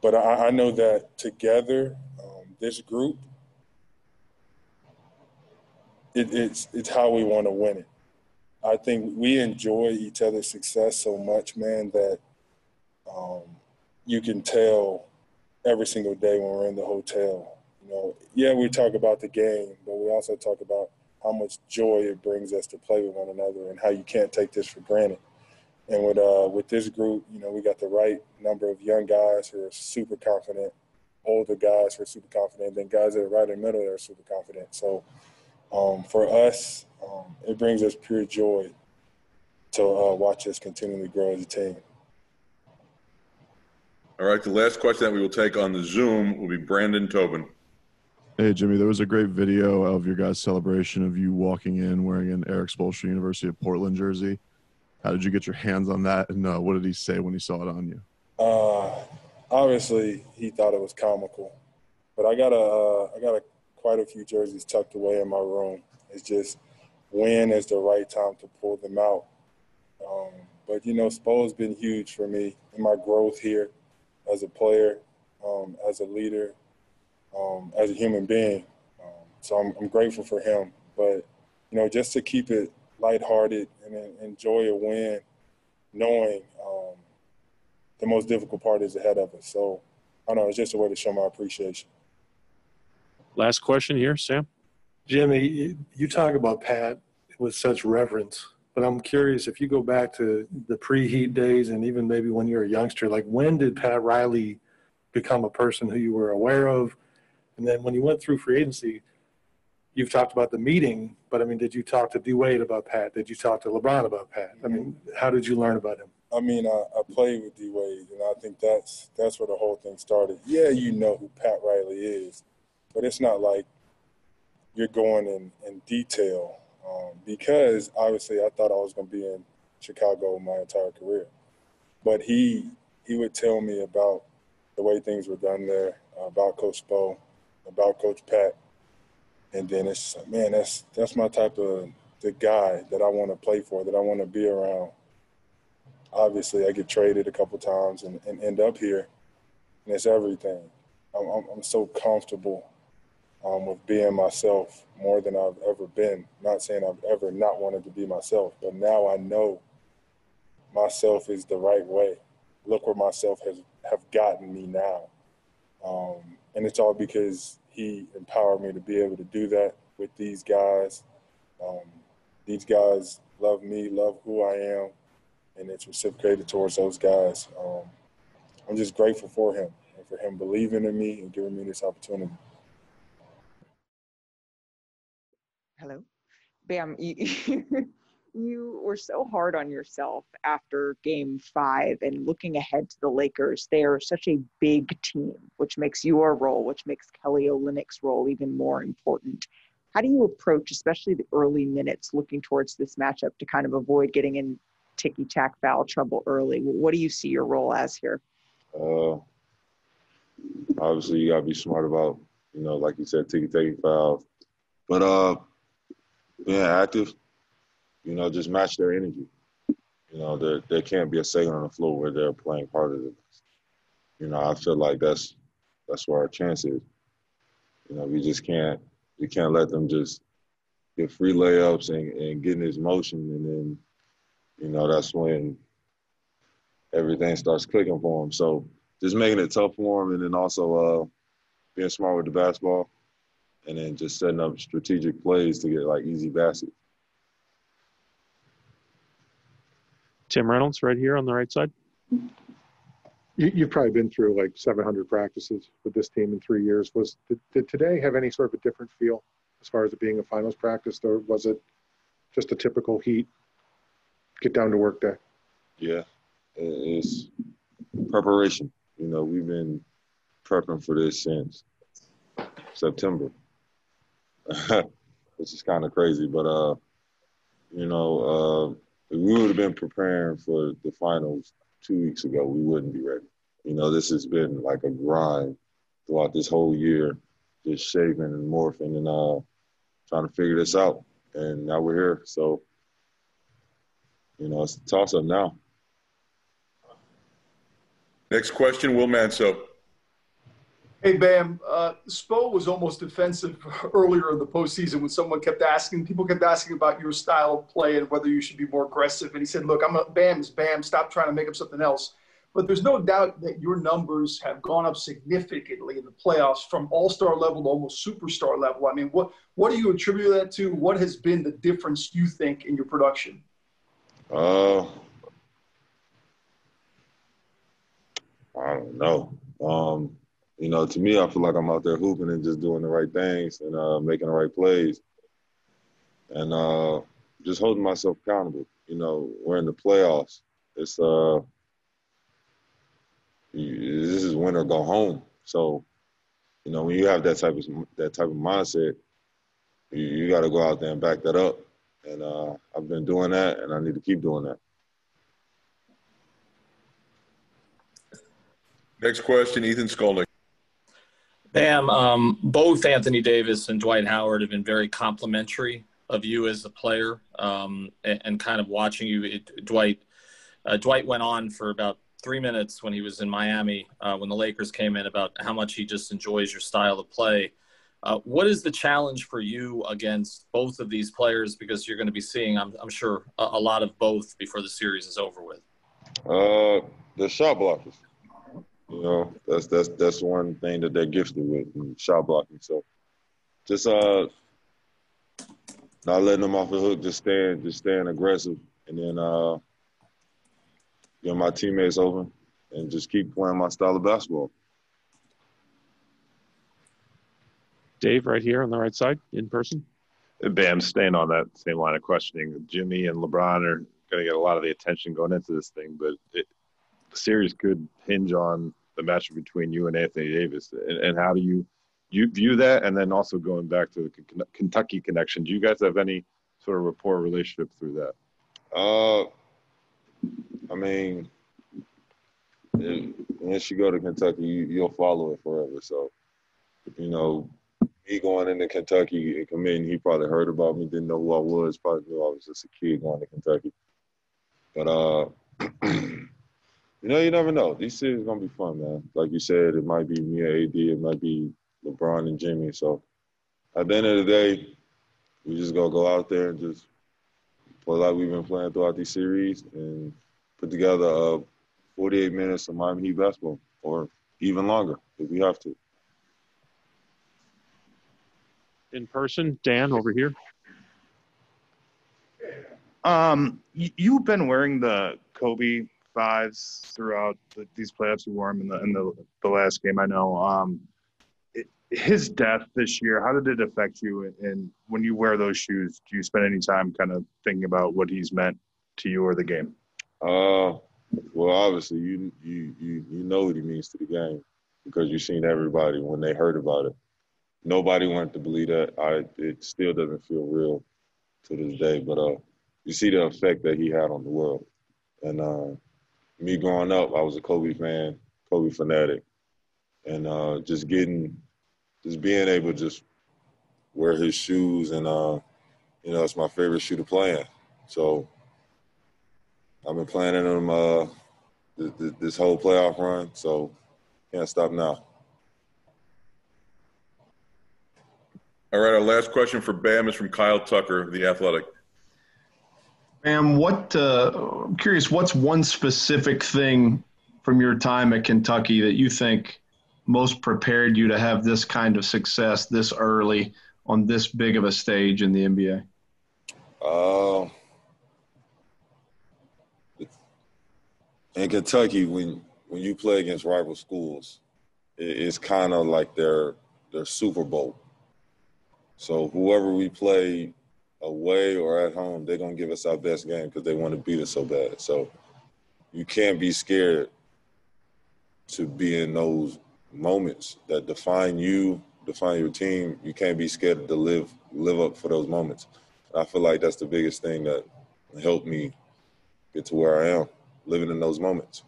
but I, I, know that together, um, this group, it, it's it's how we want to win it. I think we enjoy each other's success so much, man, that um, you can tell every single day when we're in the hotel. You know, yeah, we talk about the game, but we also talk about how much joy it brings us to play with one another and how you can't take this for granted. And with uh, with this group, you know, we got the right number of young guys who are super confident, older guys who are super confident, and then guys that are right in the middle that are super confident. So um, for us, um, it brings us pure joy to uh, watch us continually grow as a team. All right, the last question that we will take on the Zoom will be Brandon Tobin. Hey, Jimmy, there was a great video of your guys' celebration of you walking in wearing an Erik Spoelstra University of Portland jersey. How did you get your hands on that? And uh, what did he say when he saw it on you? Uh, obviously, he thought it was comical, but I got a, uh, I got a, quite a few jerseys tucked away in my room. It's just when is the right time to pull them out. Um, but you know, Spo's been huge for me in my growth here as a player, um, as a leader, um, as a human being. Um, so I'm, I'm, grateful for him. But you know, just to keep it lighthearted and enjoy a win, knowing um, the most difficult part is ahead of us. So I don't know. It's just a way to show my appreciation. Last question here, Sam. Jimmy, you talk about Pat with such reverence, but I'm curious if you go back to the pre-heat days and even maybe when you were a youngster, like when did Pat Riley become a person who you were aware of? And then when you went through free agency, you've talked about the meeting, but I mean, did you talk to D Wade about Pat? Did you talk to LeBron about Pat? I mean, how did you learn about him? I mean, I, I played with D Wade, and I think that's that's where the whole thing started. Yeah, you know who Pat Riley is, but it's not like you're going in, in detail um, because obviously I thought I was going to be in Chicago my entire career. But he he would tell me about the way things were done there, uh, about Coach Spo, about Coach Pat, and then it's man, that's that's my type of the guy that I want to play for, that I want to be around. Obviously, I get traded a couple times and, and end up here, and it's everything. I'm, I'm, I'm so comfortable um, with being myself more than I've ever been. Not saying I've ever not wanted to be myself, but now I know myself is the right way. Look where myself has have gotten me now, um, and it's all because he empowered me to be able to do that with these guys. Um, these guys love me, love who I am, and it's reciprocated towards those guys. Um, I'm just grateful for him and for him believing in me and giving me this opportunity. Hello bam *laughs* you, you were so hard on yourself after game five and looking ahead to the lakers they are such a big team which makes your role which makes kelly olynyk's role even more important how do you approach especially the early minutes looking towards this matchup to kind of avoid getting in ticky tack foul trouble early. What do you see your role as here? Uh, obviously, you gotta be smart about, you know, like you said, ticky tacky foul. But uh, being active, you know, just match their energy. You know, there there can't be a second on the floor where they're playing harder than us. You know, I feel like that's that's where our chance is. You know, we just can't we can't let them just get free layups and, and get in his motion and then, you know, that's when everything starts clicking for him. So just making it tough for him and then also uh, being smart with the basketball and then just setting up strategic plays to get like easy baskets. Tim Reynolds, right here on the right side. You, you've probably been through like 700 practices with this team in three years. Was did, did today have any sort of a different feel as far as it being a finals practice, or was it just a typical Heat get down to work day? Yeah, it's preparation. You know, we've been prepping for this since September, *laughs* which is kind of crazy. But uh, you know, uh, if we would have been preparing for the finals two weeks ago, we wouldn't be ready. You know, this has been like a grind throughout this whole year, just shaping and morphing and uh, trying to figure this out. And now we're here. So, you know, it's a toss up now. Next question, Will Manso. Hey, Bam. Uh, Spo was almost defensive *laughs* earlier in the postseason when someone kept asking, people kept asking about your style of play and whether you should be more aggressive. And he said, Look, I'm a Bam's Bam. Stop trying to make up something else. But there's no doubt that your numbers have gone up significantly in the playoffs from all star level to almost superstar level. I mean, what, what do you attribute that to? What has been the difference, you think, in your production? Uh, I don't know. Um, you know, to me, I feel like I'm out there hooping and just doing the right things and uh, making the right plays, and uh, just holding myself accountable. You know, we're in the playoffs. It's uh, this is win or go home. So, you know, when you have that type of that type of mindset, you, you got to go out there and back that up. And uh, I've been doing that, and I need to keep doing that. Next question, Ethan Skolnick. Bam, um, both Anthony Davis and Dwight Howard have been very complimentary of you as a player, um, and, and, kind of watching you. It, Dwight, uh, Dwight went on for about three minutes when he was in Miami uh, when the Lakers came in about how much he just enjoys your style of play. Uh, what is the challenge for you against both of these players? Because you're going to be seeing, I'm, I'm sure, a, a, lot of both before the series is over with. Uh, the shot blockers. You know, that's that's that's one thing that they're gifted with, shot blocking. So, just uh, not letting them off the hook, just staying, just staying aggressive, and then uh, get my teammates open, and just keep playing my style of basketball. Dave, right here on the right side, in person. Bam, staying on that same line of questioning, Jimmy and LeBron are going to get a lot of the attention going into this thing, but it, the series could hinge on the matchup between you and Anthony Davis. And, and, how do you you view that? And then also going back to the Kentucky connection, do you guys have any sort of rapport relationship through that? Uh, I mean, once you go to Kentucky, you, you'll follow it forever. So, you know, me going into Kentucky and committing, he probably heard about me, didn't know who I was, probably knew I was just a kid going to Kentucky. But uh, *clears throat* you know, you never know. These series are gonna be fun, man. Like you said, it might be me and AD, it might be LeBron and Jimmy. So at the end of the day, we just gonna go out there and just play like we've been playing throughout these series and put together uh, 48 minutes of Miami Heat basketball, or even longer if we have to. In person, Dan over here. Um, you've been wearing the Kobe fives throughout the, these playoffs. You wore them in the in the, the last game. I know. Um, it, his death this year. How did it affect you? And when you wear those shoes, do you spend any time kind of thinking about what he's meant to you or the game? Uh, well, obviously you you you you know what he means to the game because you've seen everybody when they heard about it. Nobody wanted to believe that. I it still doesn't feel real to this day, but uh, you see the effect that he had on the world And uh, me growing up, I was a Kobe fan, Kobe fanatic, and uh, just getting, just being able to just wear his shoes, and uh, you know, it's my favorite shoe to play in. So I've been playing in them uh, th- th- this whole playoff run, so can't stop now. All right, our last question for Bam is from Kyle Tucker, The Athletic. Bam, what, uh, I'm curious, what's one specific thing from your time at Kentucky that you think most prepared you to have this kind of success this early on this big of a stage in the NBA? Uh, in Kentucky, when when you play against rival schools, it, it's kind of like their their Super Bowl. So whoever we play away or at home, they're gonna give us our best game because they want to beat us so bad. So you can't be scared to be in those moments that define you, define your team. You can't be scared to live live up for those moments. I feel like that's the biggest thing that helped me get to where I am, living in those moments.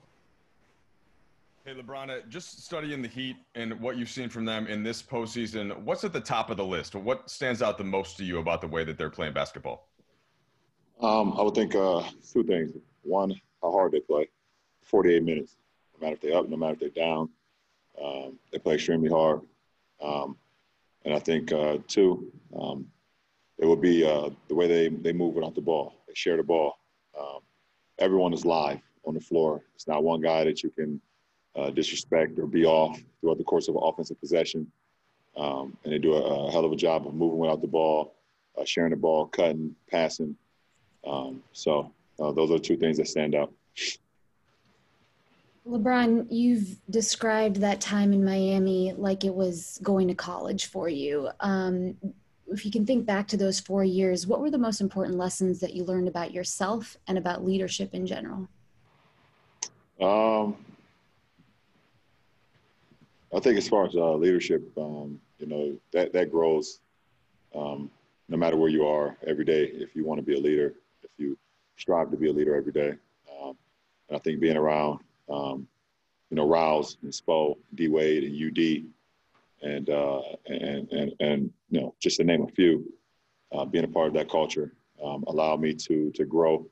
Hey, LeBron, uh, just studying the Heat and what you've seen from them in this postseason, what's at the top of the list? What stands out the most to you about the way that they're playing basketball? Um, I would think uh, two things. One, how hard they play. 48 minutes. No matter if they're up, no matter if they're down. Um, they play extremely hard. Um, and I think, uh, two, um, it would be uh, the way they, they move without the ball. They share the ball. Um, everyone is live on the floor. It's not one guy that you can uh, disrespect or be off throughout the course of an offensive possession. Um, and they do a, a, hell of a job of moving without the ball, uh, sharing the ball, cutting, passing. Um, so uh, those are two things that stand out. LeBron, you've described that time in Miami like it was going to college for you. Um, if you can think back to those four years, what were the most important lessons that you learned about yourself and about leadership in general? Um, I think as far as uh, leadership, um, you know, that, that grows um, no matter where you are every day. If you want to be a leader, if you strive to be a leader every day. Um, and I think being around, um, you know, Riles and Spo, D Wade and UD, and, uh, and, and, and, you know, just to name a few, uh, being a part of that culture um, allowed me to, to grow,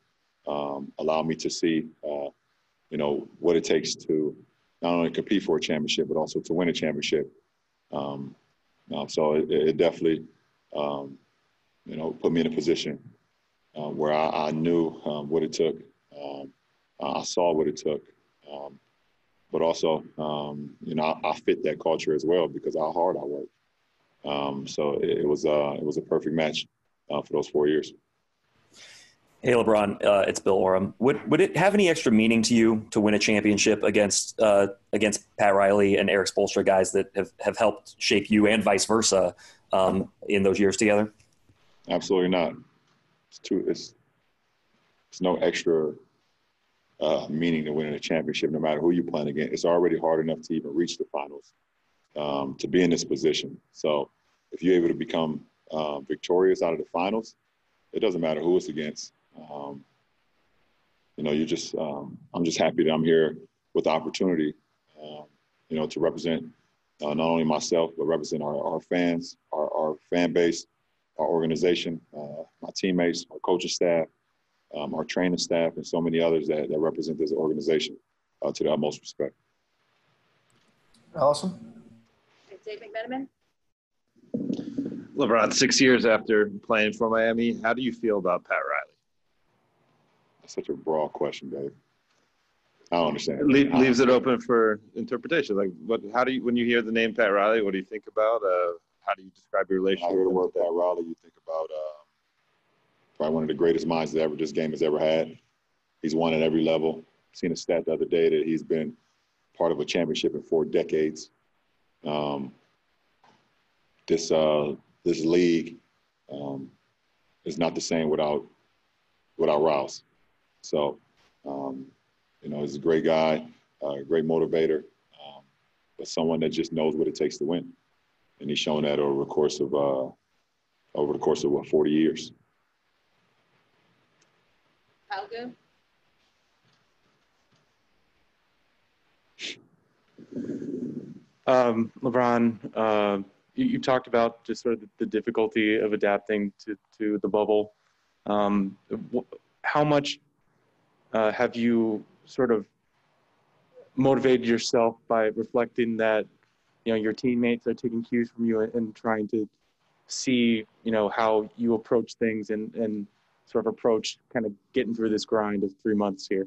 um, allowed me to see, uh, you know, what it takes to not only compete for a championship, but also to win a championship. Um, um, so it, it definitely, um, you know, put me in a position uh, where I, I knew um, what it took. Um, I saw what it took, um, but also, you know, I, I, fit that culture as well because how hard I work. so it, it was uh, it was a perfect match uh, for those four years. Hey, LeBron, uh, it's Bill Oram. Would would it have any extra meaning to you to win a championship against uh, against Pat Riley and Erik Spoelstra, guys that have, have helped shape you and vice versa um, in those years together? Absolutely not. It's too. It's it's no extra uh, meaning to winning a championship, no matter who you're playing against. It's already hard enough to even reach the finals, um, to be in this position. So, if you're able to become uh, victorious out of the finals, it doesn't matter who it's against. Um, you know, you just, um, I'm just happy that I'm here with the opportunity, um, you know, to represent uh, not only myself, but represent our, our fans, our, our fan base, our organization, uh, my teammates, our coaching staff, um, our training staff, and so many others that, that represent this organization uh, to the utmost respect. Awesome. Dave McMenamin? LeBron, six years after playing for Miami, how do you feel about Pat Riley? Such a broad question, Dave. I don't understand. It le- leaves it open for interpretation. Like, what? How do you, when you hear the name Pat Riley, what do you think about? Uh, how do you describe your relationship? I hear the word Pat Riley. You think about uh, probably one of the greatest minds that ever this game has ever had. He's won at every level. Seen a stat the other day that he's been part of a championship in four decades. Um, this uh, this league um, is not the same without without Riles. So, um, you know, he's a great guy, uh, great motivator, um, but someone that just knows what it takes to win, and he's shown that over the course of uh, over the course of what 40 years. Falco. Um, LeBron, uh, you, you, talked about just sort of the, the difficulty of adapting to, to the bubble. Um, how much uh, have you sort of motivated yourself by reflecting that you know your teammates are taking cues from you and, and trying to see you know how you approach things and and sort of approach kind of getting through this grind of three months here?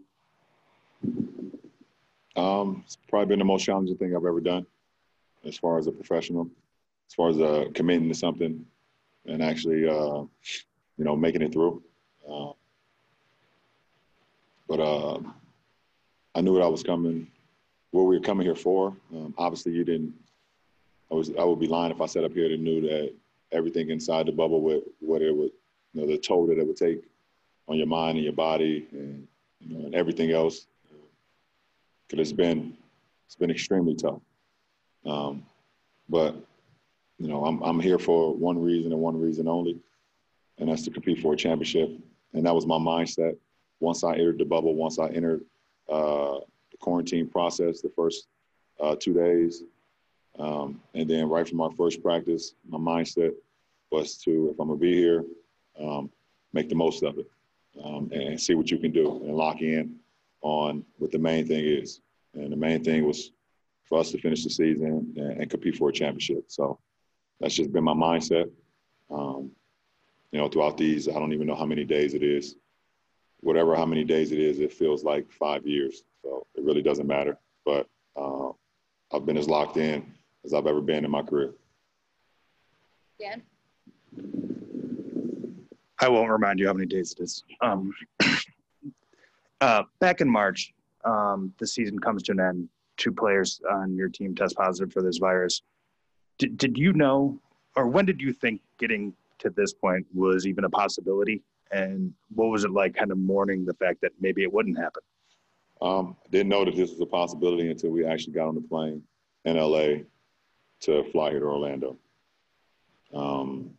Um, it's probably been the most challenging thing I've ever done, as far as a professional, as far as uh, committing to something, and actually, uh, you know, making it through. Uh, but uh, I knew what I was coming, what we were coming here for. Um, obviously, you didn't. I was. I would be lying if I sat up here and knew that everything inside the bubble would what it would, you know, the toll that it would take on your mind and your body and you know and everything else because it's been it's been extremely tough. Um, but you know, I'm I'm here for one reason and one reason only, and that's to compete for a championship. And that was my mindset once I entered the bubble. Once I entered uh, the quarantine process, the first uh, two days, um, and then right from our first practice, my mindset was to, if I'm gonna be here, um, make the most of it um, and see what you can do and lock in on what the main thing is. And the main thing was for us to finish the season and, and compete for a championship. So that's just been my mindset. Um, you know, throughout these, I don't even know how many days it is. Whatever, how many days it is, it feels like five years. So it really doesn't matter. But uh, I've been as locked in as I've ever been in my career. Dan? I won't remind you how many days it is. Um, *coughs* uh, back in March, um, the season comes to an end. Two players on your team test positive for this virus. Did, did you know, or when did you think getting to this point was even a possibility? And what was it like kind of mourning the fact that maybe it wouldn't happen? Um, I didn't know that this was a possibility until we actually got on the plane in LA to fly here to Orlando. Um,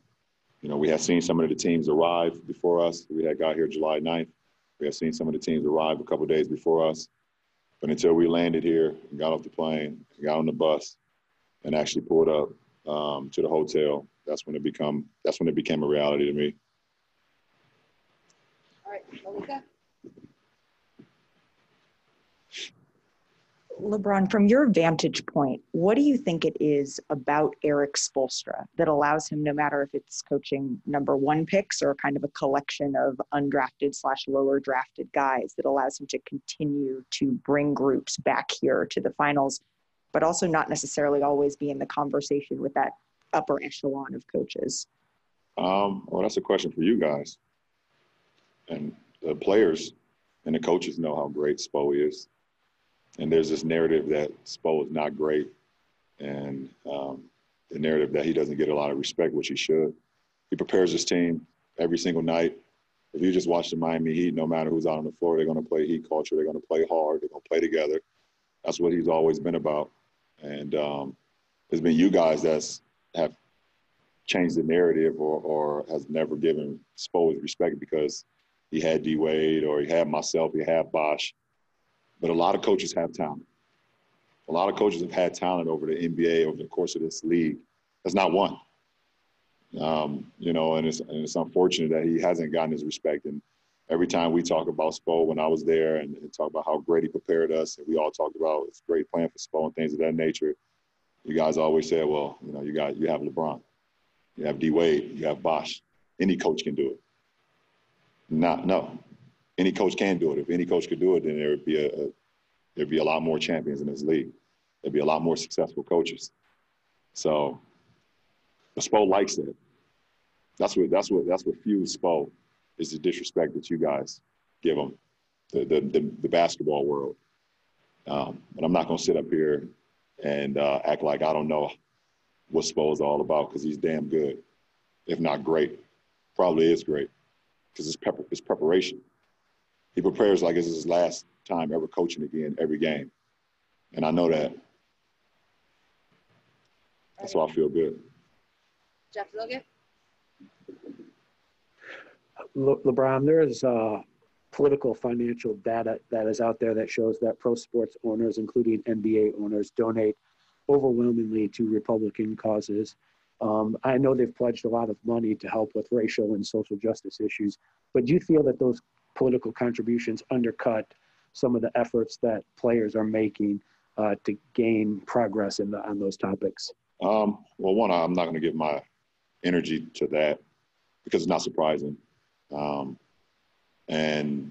you know, we had seen some of the teams arrive before us. We had got here July 9th. We had seen some of the teams arrive a couple days before us. But until we landed here got off the plane, got on the bus, and actually pulled up um, to the hotel, that's when it become that's when it became a reality to me. LeBron, from your vantage point, what do you think it is about Erik Spoelstra that allows him, no matter if it's coaching number one picks or kind of a collection of undrafted slash lower drafted guys, that allows him to continue to bring groups back here to the finals, but also not necessarily always be in the conversation with that upper echelon of coaches? Um, well, that's a question for you guys. And the players and the coaches know how great Spo is. And there's this narrative that Spo is not great, and um, the narrative that he doesn't get a lot of respect, which he should. He prepares his team every single night. If you just watch the Miami Heat, no matter who's out on the floor, they're going to play Heat culture. They're going to play hard. They're going to play together. That's what he's always been about. And um, it's been you guys that's have changed the narrative or, or has never given Spo his respect because he had D Wade or he had myself, he had Bosh. But a lot of coaches have talent. A lot of coaches have had talent over the NBA over the course of this league. That's not one. Um, you know, and it's, and it's unfortunate that he hasn't gotten his respect. And every time we talk about Spo when I was there and, and talk about how great he prepared us, and we all talked about it's great playing for Spo and things of that nature, you guys always say, well, you know, you got you have LeBron, you have D Wade, you have Bosh. Any coach can do it. Not no. Any coach can do it. If any coach could do it, then there would be a, a there'd be a lot more champions in this league. There'd be a lot more successful coaches. So Spo likes it. That's what that's what that's what fuels Spo is the disrespect that you guys give him, the the the, the basketball world. Um, but I'm not gonna sit up here and uh, act like I don't know what Spo is all about because he's damn good, if not great. Probably is great because it's, pepper, it's preparation. He prepares like it's his last time ever coaching again every game, and I know that. That's why I feel good. Jeff Logan? Le- LeBron, there is uh, political financial data that is out there that shows that pro sports owners, including NBA owners, donate overwhelmingly to Republican causes. Um, I know they've pledged a lot of money to help with racial and social justice issues, but do you feel that those political contributions undercut some of the efforts that players are making uh, to gain progress in the, on those topics? Um, well, one, I'm not going to give my energy to that because it's not surprising. Um, and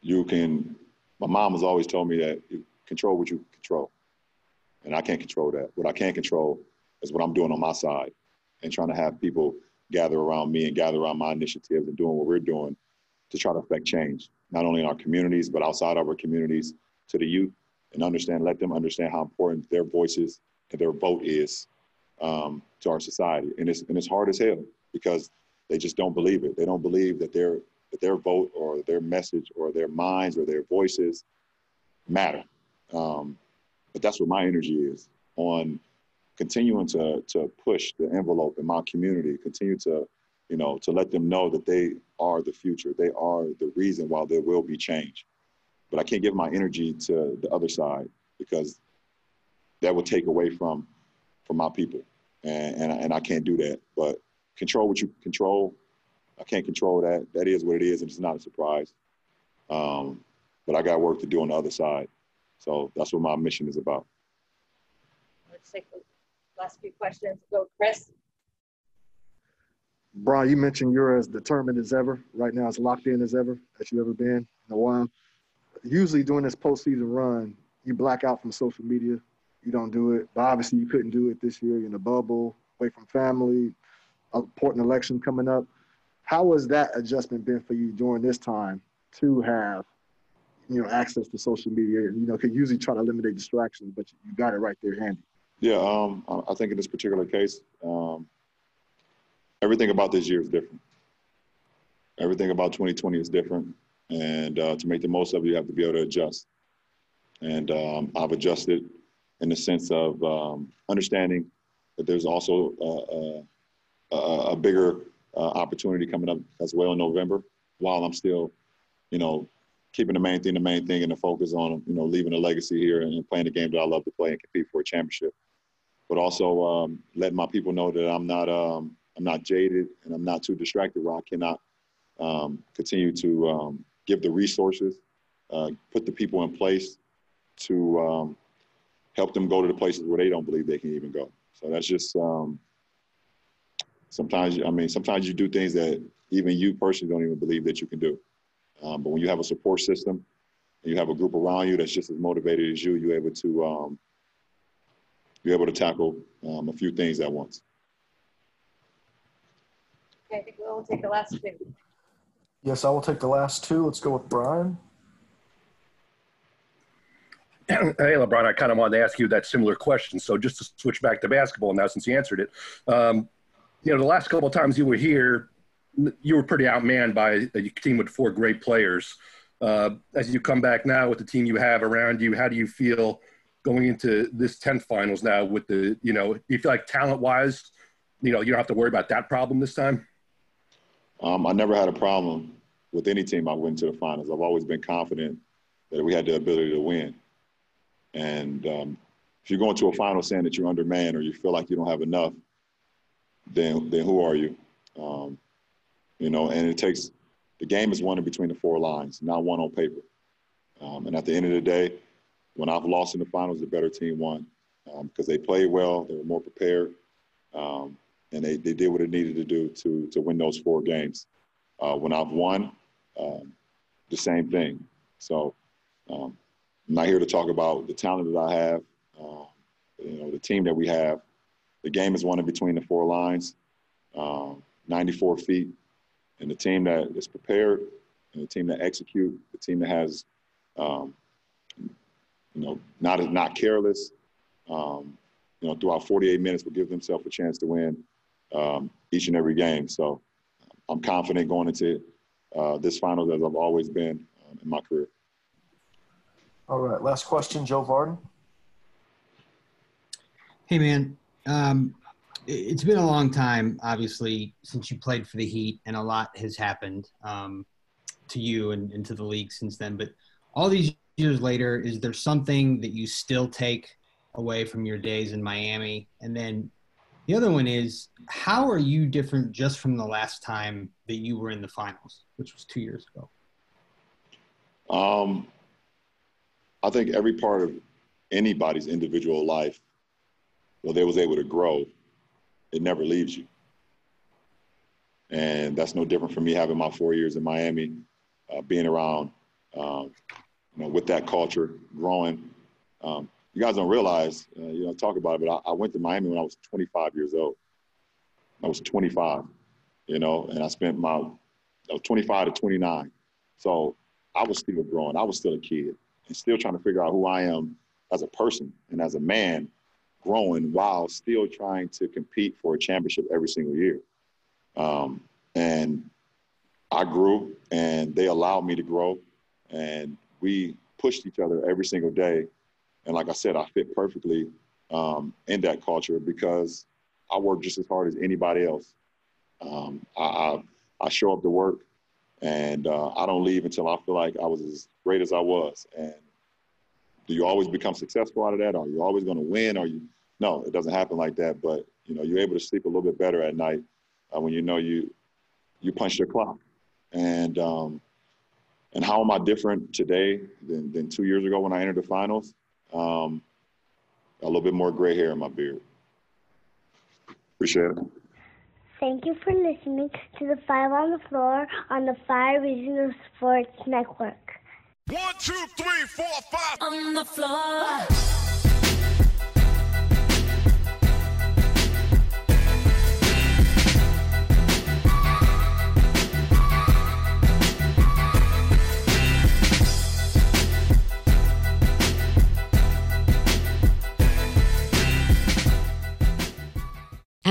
you can, my mom has always told me that you control what you control. And I can't control that. What I can control is what I'm doing on my side and trying to have people gather around me and gather around my initiatives and doing what we're doing to try to affect change, not only in our communities, but outside of our communities to the youth and understand, let them understand how important their voices and their vote is um, to our society. And it's, and it's hard as hell because they just don't believe it. They don't believe that their, that their vote or their message or their minds or their voices matter. Um, but that's what my energy is on continuing to, to push the envelope in my community, continue to, you know, to let them know that they are the future. They are the reason why there will be change. But I can't give my energy to the other side because that would take away from from my people. And, and, and I can't do that. But control what you control. I can't control that. That is what it is, and it's not a surprise. Um, but I got work to do on the other side. So that's what my mission is about. Last few questions. Go, Chris. Bron, you mentioned you're as determined as ever. Right now, as locked in as ever as you ever been in a while. Usually during this postseason run, you black out from social media. You don't do it. But obviously, you couldn't do it this year. You're in a bubble, away from family, important election coming up. How has that adjustment been for you during this time to have, you know, access to social media? You know, could usually try to eliminate distractions, but you got it right there handy. Yeah, um, I think in this particular case, um, everything about this year is different. Everything about 2020 is different, and uh, to make the most of it, you have to be able to adjust. And um, I've adjusted in the sense of um, understanding that there's also a, a, a bigger uh, opportunity coming up as well in November. While I'm still, you know, keeping the main thing the main thing and the focus on, you know, leaving a legacy here and playing the game that I love to play and compete for a championship. But also um, letting my people know that I'm not um, I'm not jaded and I'm not too distracted where I cannot um, continue to um, give the resources, uh, put the people in place to um, help them go to the places where they don't believe they can even go. So that's just um, sometimes. I mean, sometimes you do things that even you personally don't even believe that you can do. But when you have a support system and you have a group around you that's just as motivated as you, you're able to you're able to tackle um, a few things at once. Okay, I think we'll take the last two. Yes, I will take the last two. Let's go with Brian. *clears throat* Hey, LeBron, I kind of wanted to ask you that similar question. So just to switch back to basketball now, since you answered it, um, you know, the last couple of times you were here, you were pretty outmanned by a team with four great players. Uh, as you come back now with the team you have around you, how do you feel going into this 10th finals now with the, you know, do you feel like talent wise, you know, you don't have to worry about that problem this time? Um, I never had a problem with any team I went to the finals. I've always been confident that we had the ability to win. And um, if you're going to a final saying that you're undermanned or you feel like you don't have enough, then then who are you? Um, you know, and it takes the game is won in between the four lines, not one on paper. Um, and at the end of the day, when I've lost in the finals, the better team won um, because they played well, they were more prepared, um, and they, they did what it needed to do to to win those four games. Uh, when I've won, um, the same thing. So um, I'm not here to talk about the talent that I have, uh, you know, the team that we have. The game is won in between the four lines, um, 94 feet, and the team that is prepared, and the team that execute, the team that has, um, you know, not not careless. Um, you know, throughout 48 minutes, will give themselves a chance to win um, each and every game. So I'm confident going into uh, this finals as I've always been um, in my career. All right, last question, Joe Vardon. Hey, man. Um, it's been a long time, obviously, since you played for the Heat, and a lot has happened um, to you and, and to the league since then. But all these years later, is there something that you still take away from your days in Miami? And then the other one is how are you different just from the last time that you were in the finals, which was two years ago? Um, I think every part of anybody's individual life, where they was able to grow, it never leaves you. And that's no different from me having my four years in Miami, uh, being around, um, you know, with that culture, growing. Um, you guys don't realize, uh, you know, talk about it, but I, I, went to Miami when I was 25 years old. I was 25, you know, and I spent my, I was 25 to 29. So I was still growing. I was still a kid and still trying to figure out who I am as a person and as a man growing while still trying to compete for a championship every single year. Um, and I grew and they allowed me to grow and we pushed each other every single day and like I said, I fit perfectly um, in that culture because I work just as hard as anybody else. Um, I, I, I, show up to work and uh, I don't leave until I feel like I was as great as I was. And do you always become successful out of that? Are you always going to win? Are you? No, it doesn't happen like that. But you know, you're able to sleep a little bit better at night uh, when you know you you punched your clock. And um, and how am I different today than, than two years ago when I entered the finals? Um, a little bit more gray hair in my beard. Appreciate it. Thank you for listening to the Five on the Floor on the Five Regional Sports Network. One, two, three, four, five. On the floor.